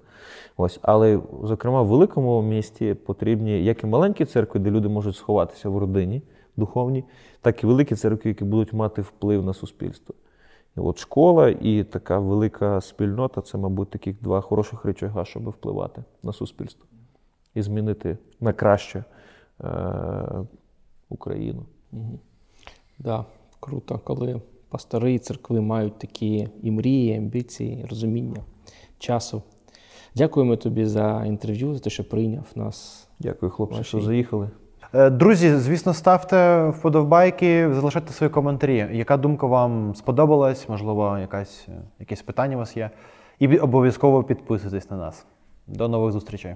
Ось. Але, зокрема, в великому місті потрібні як і маленькі церкви, де люди можуть сховатися в родині духовній, так і великі церкви, які будуть мати вплив на суспільство. От школа і така велика спільнота це, мабуть, таких два хороших речага, щоб впливати на суспільство і змінити на краще е, Україну. Да, круто, коли пастори і церкви мають такі і мрії, і амбіції, і розуміння часу. Дякуємо тобі за інтерв'ю, за те, що прийняв нас. Дякую, хлопці, що заїхали. Е, Друзі, звісно, ставте вподобайки, залишайте свої коментарі. Яка думка вам сподобалась? Можливо, якась, якесь питання у вас є. І обов'язково підписуйтесь на нас. До нових зустрічей.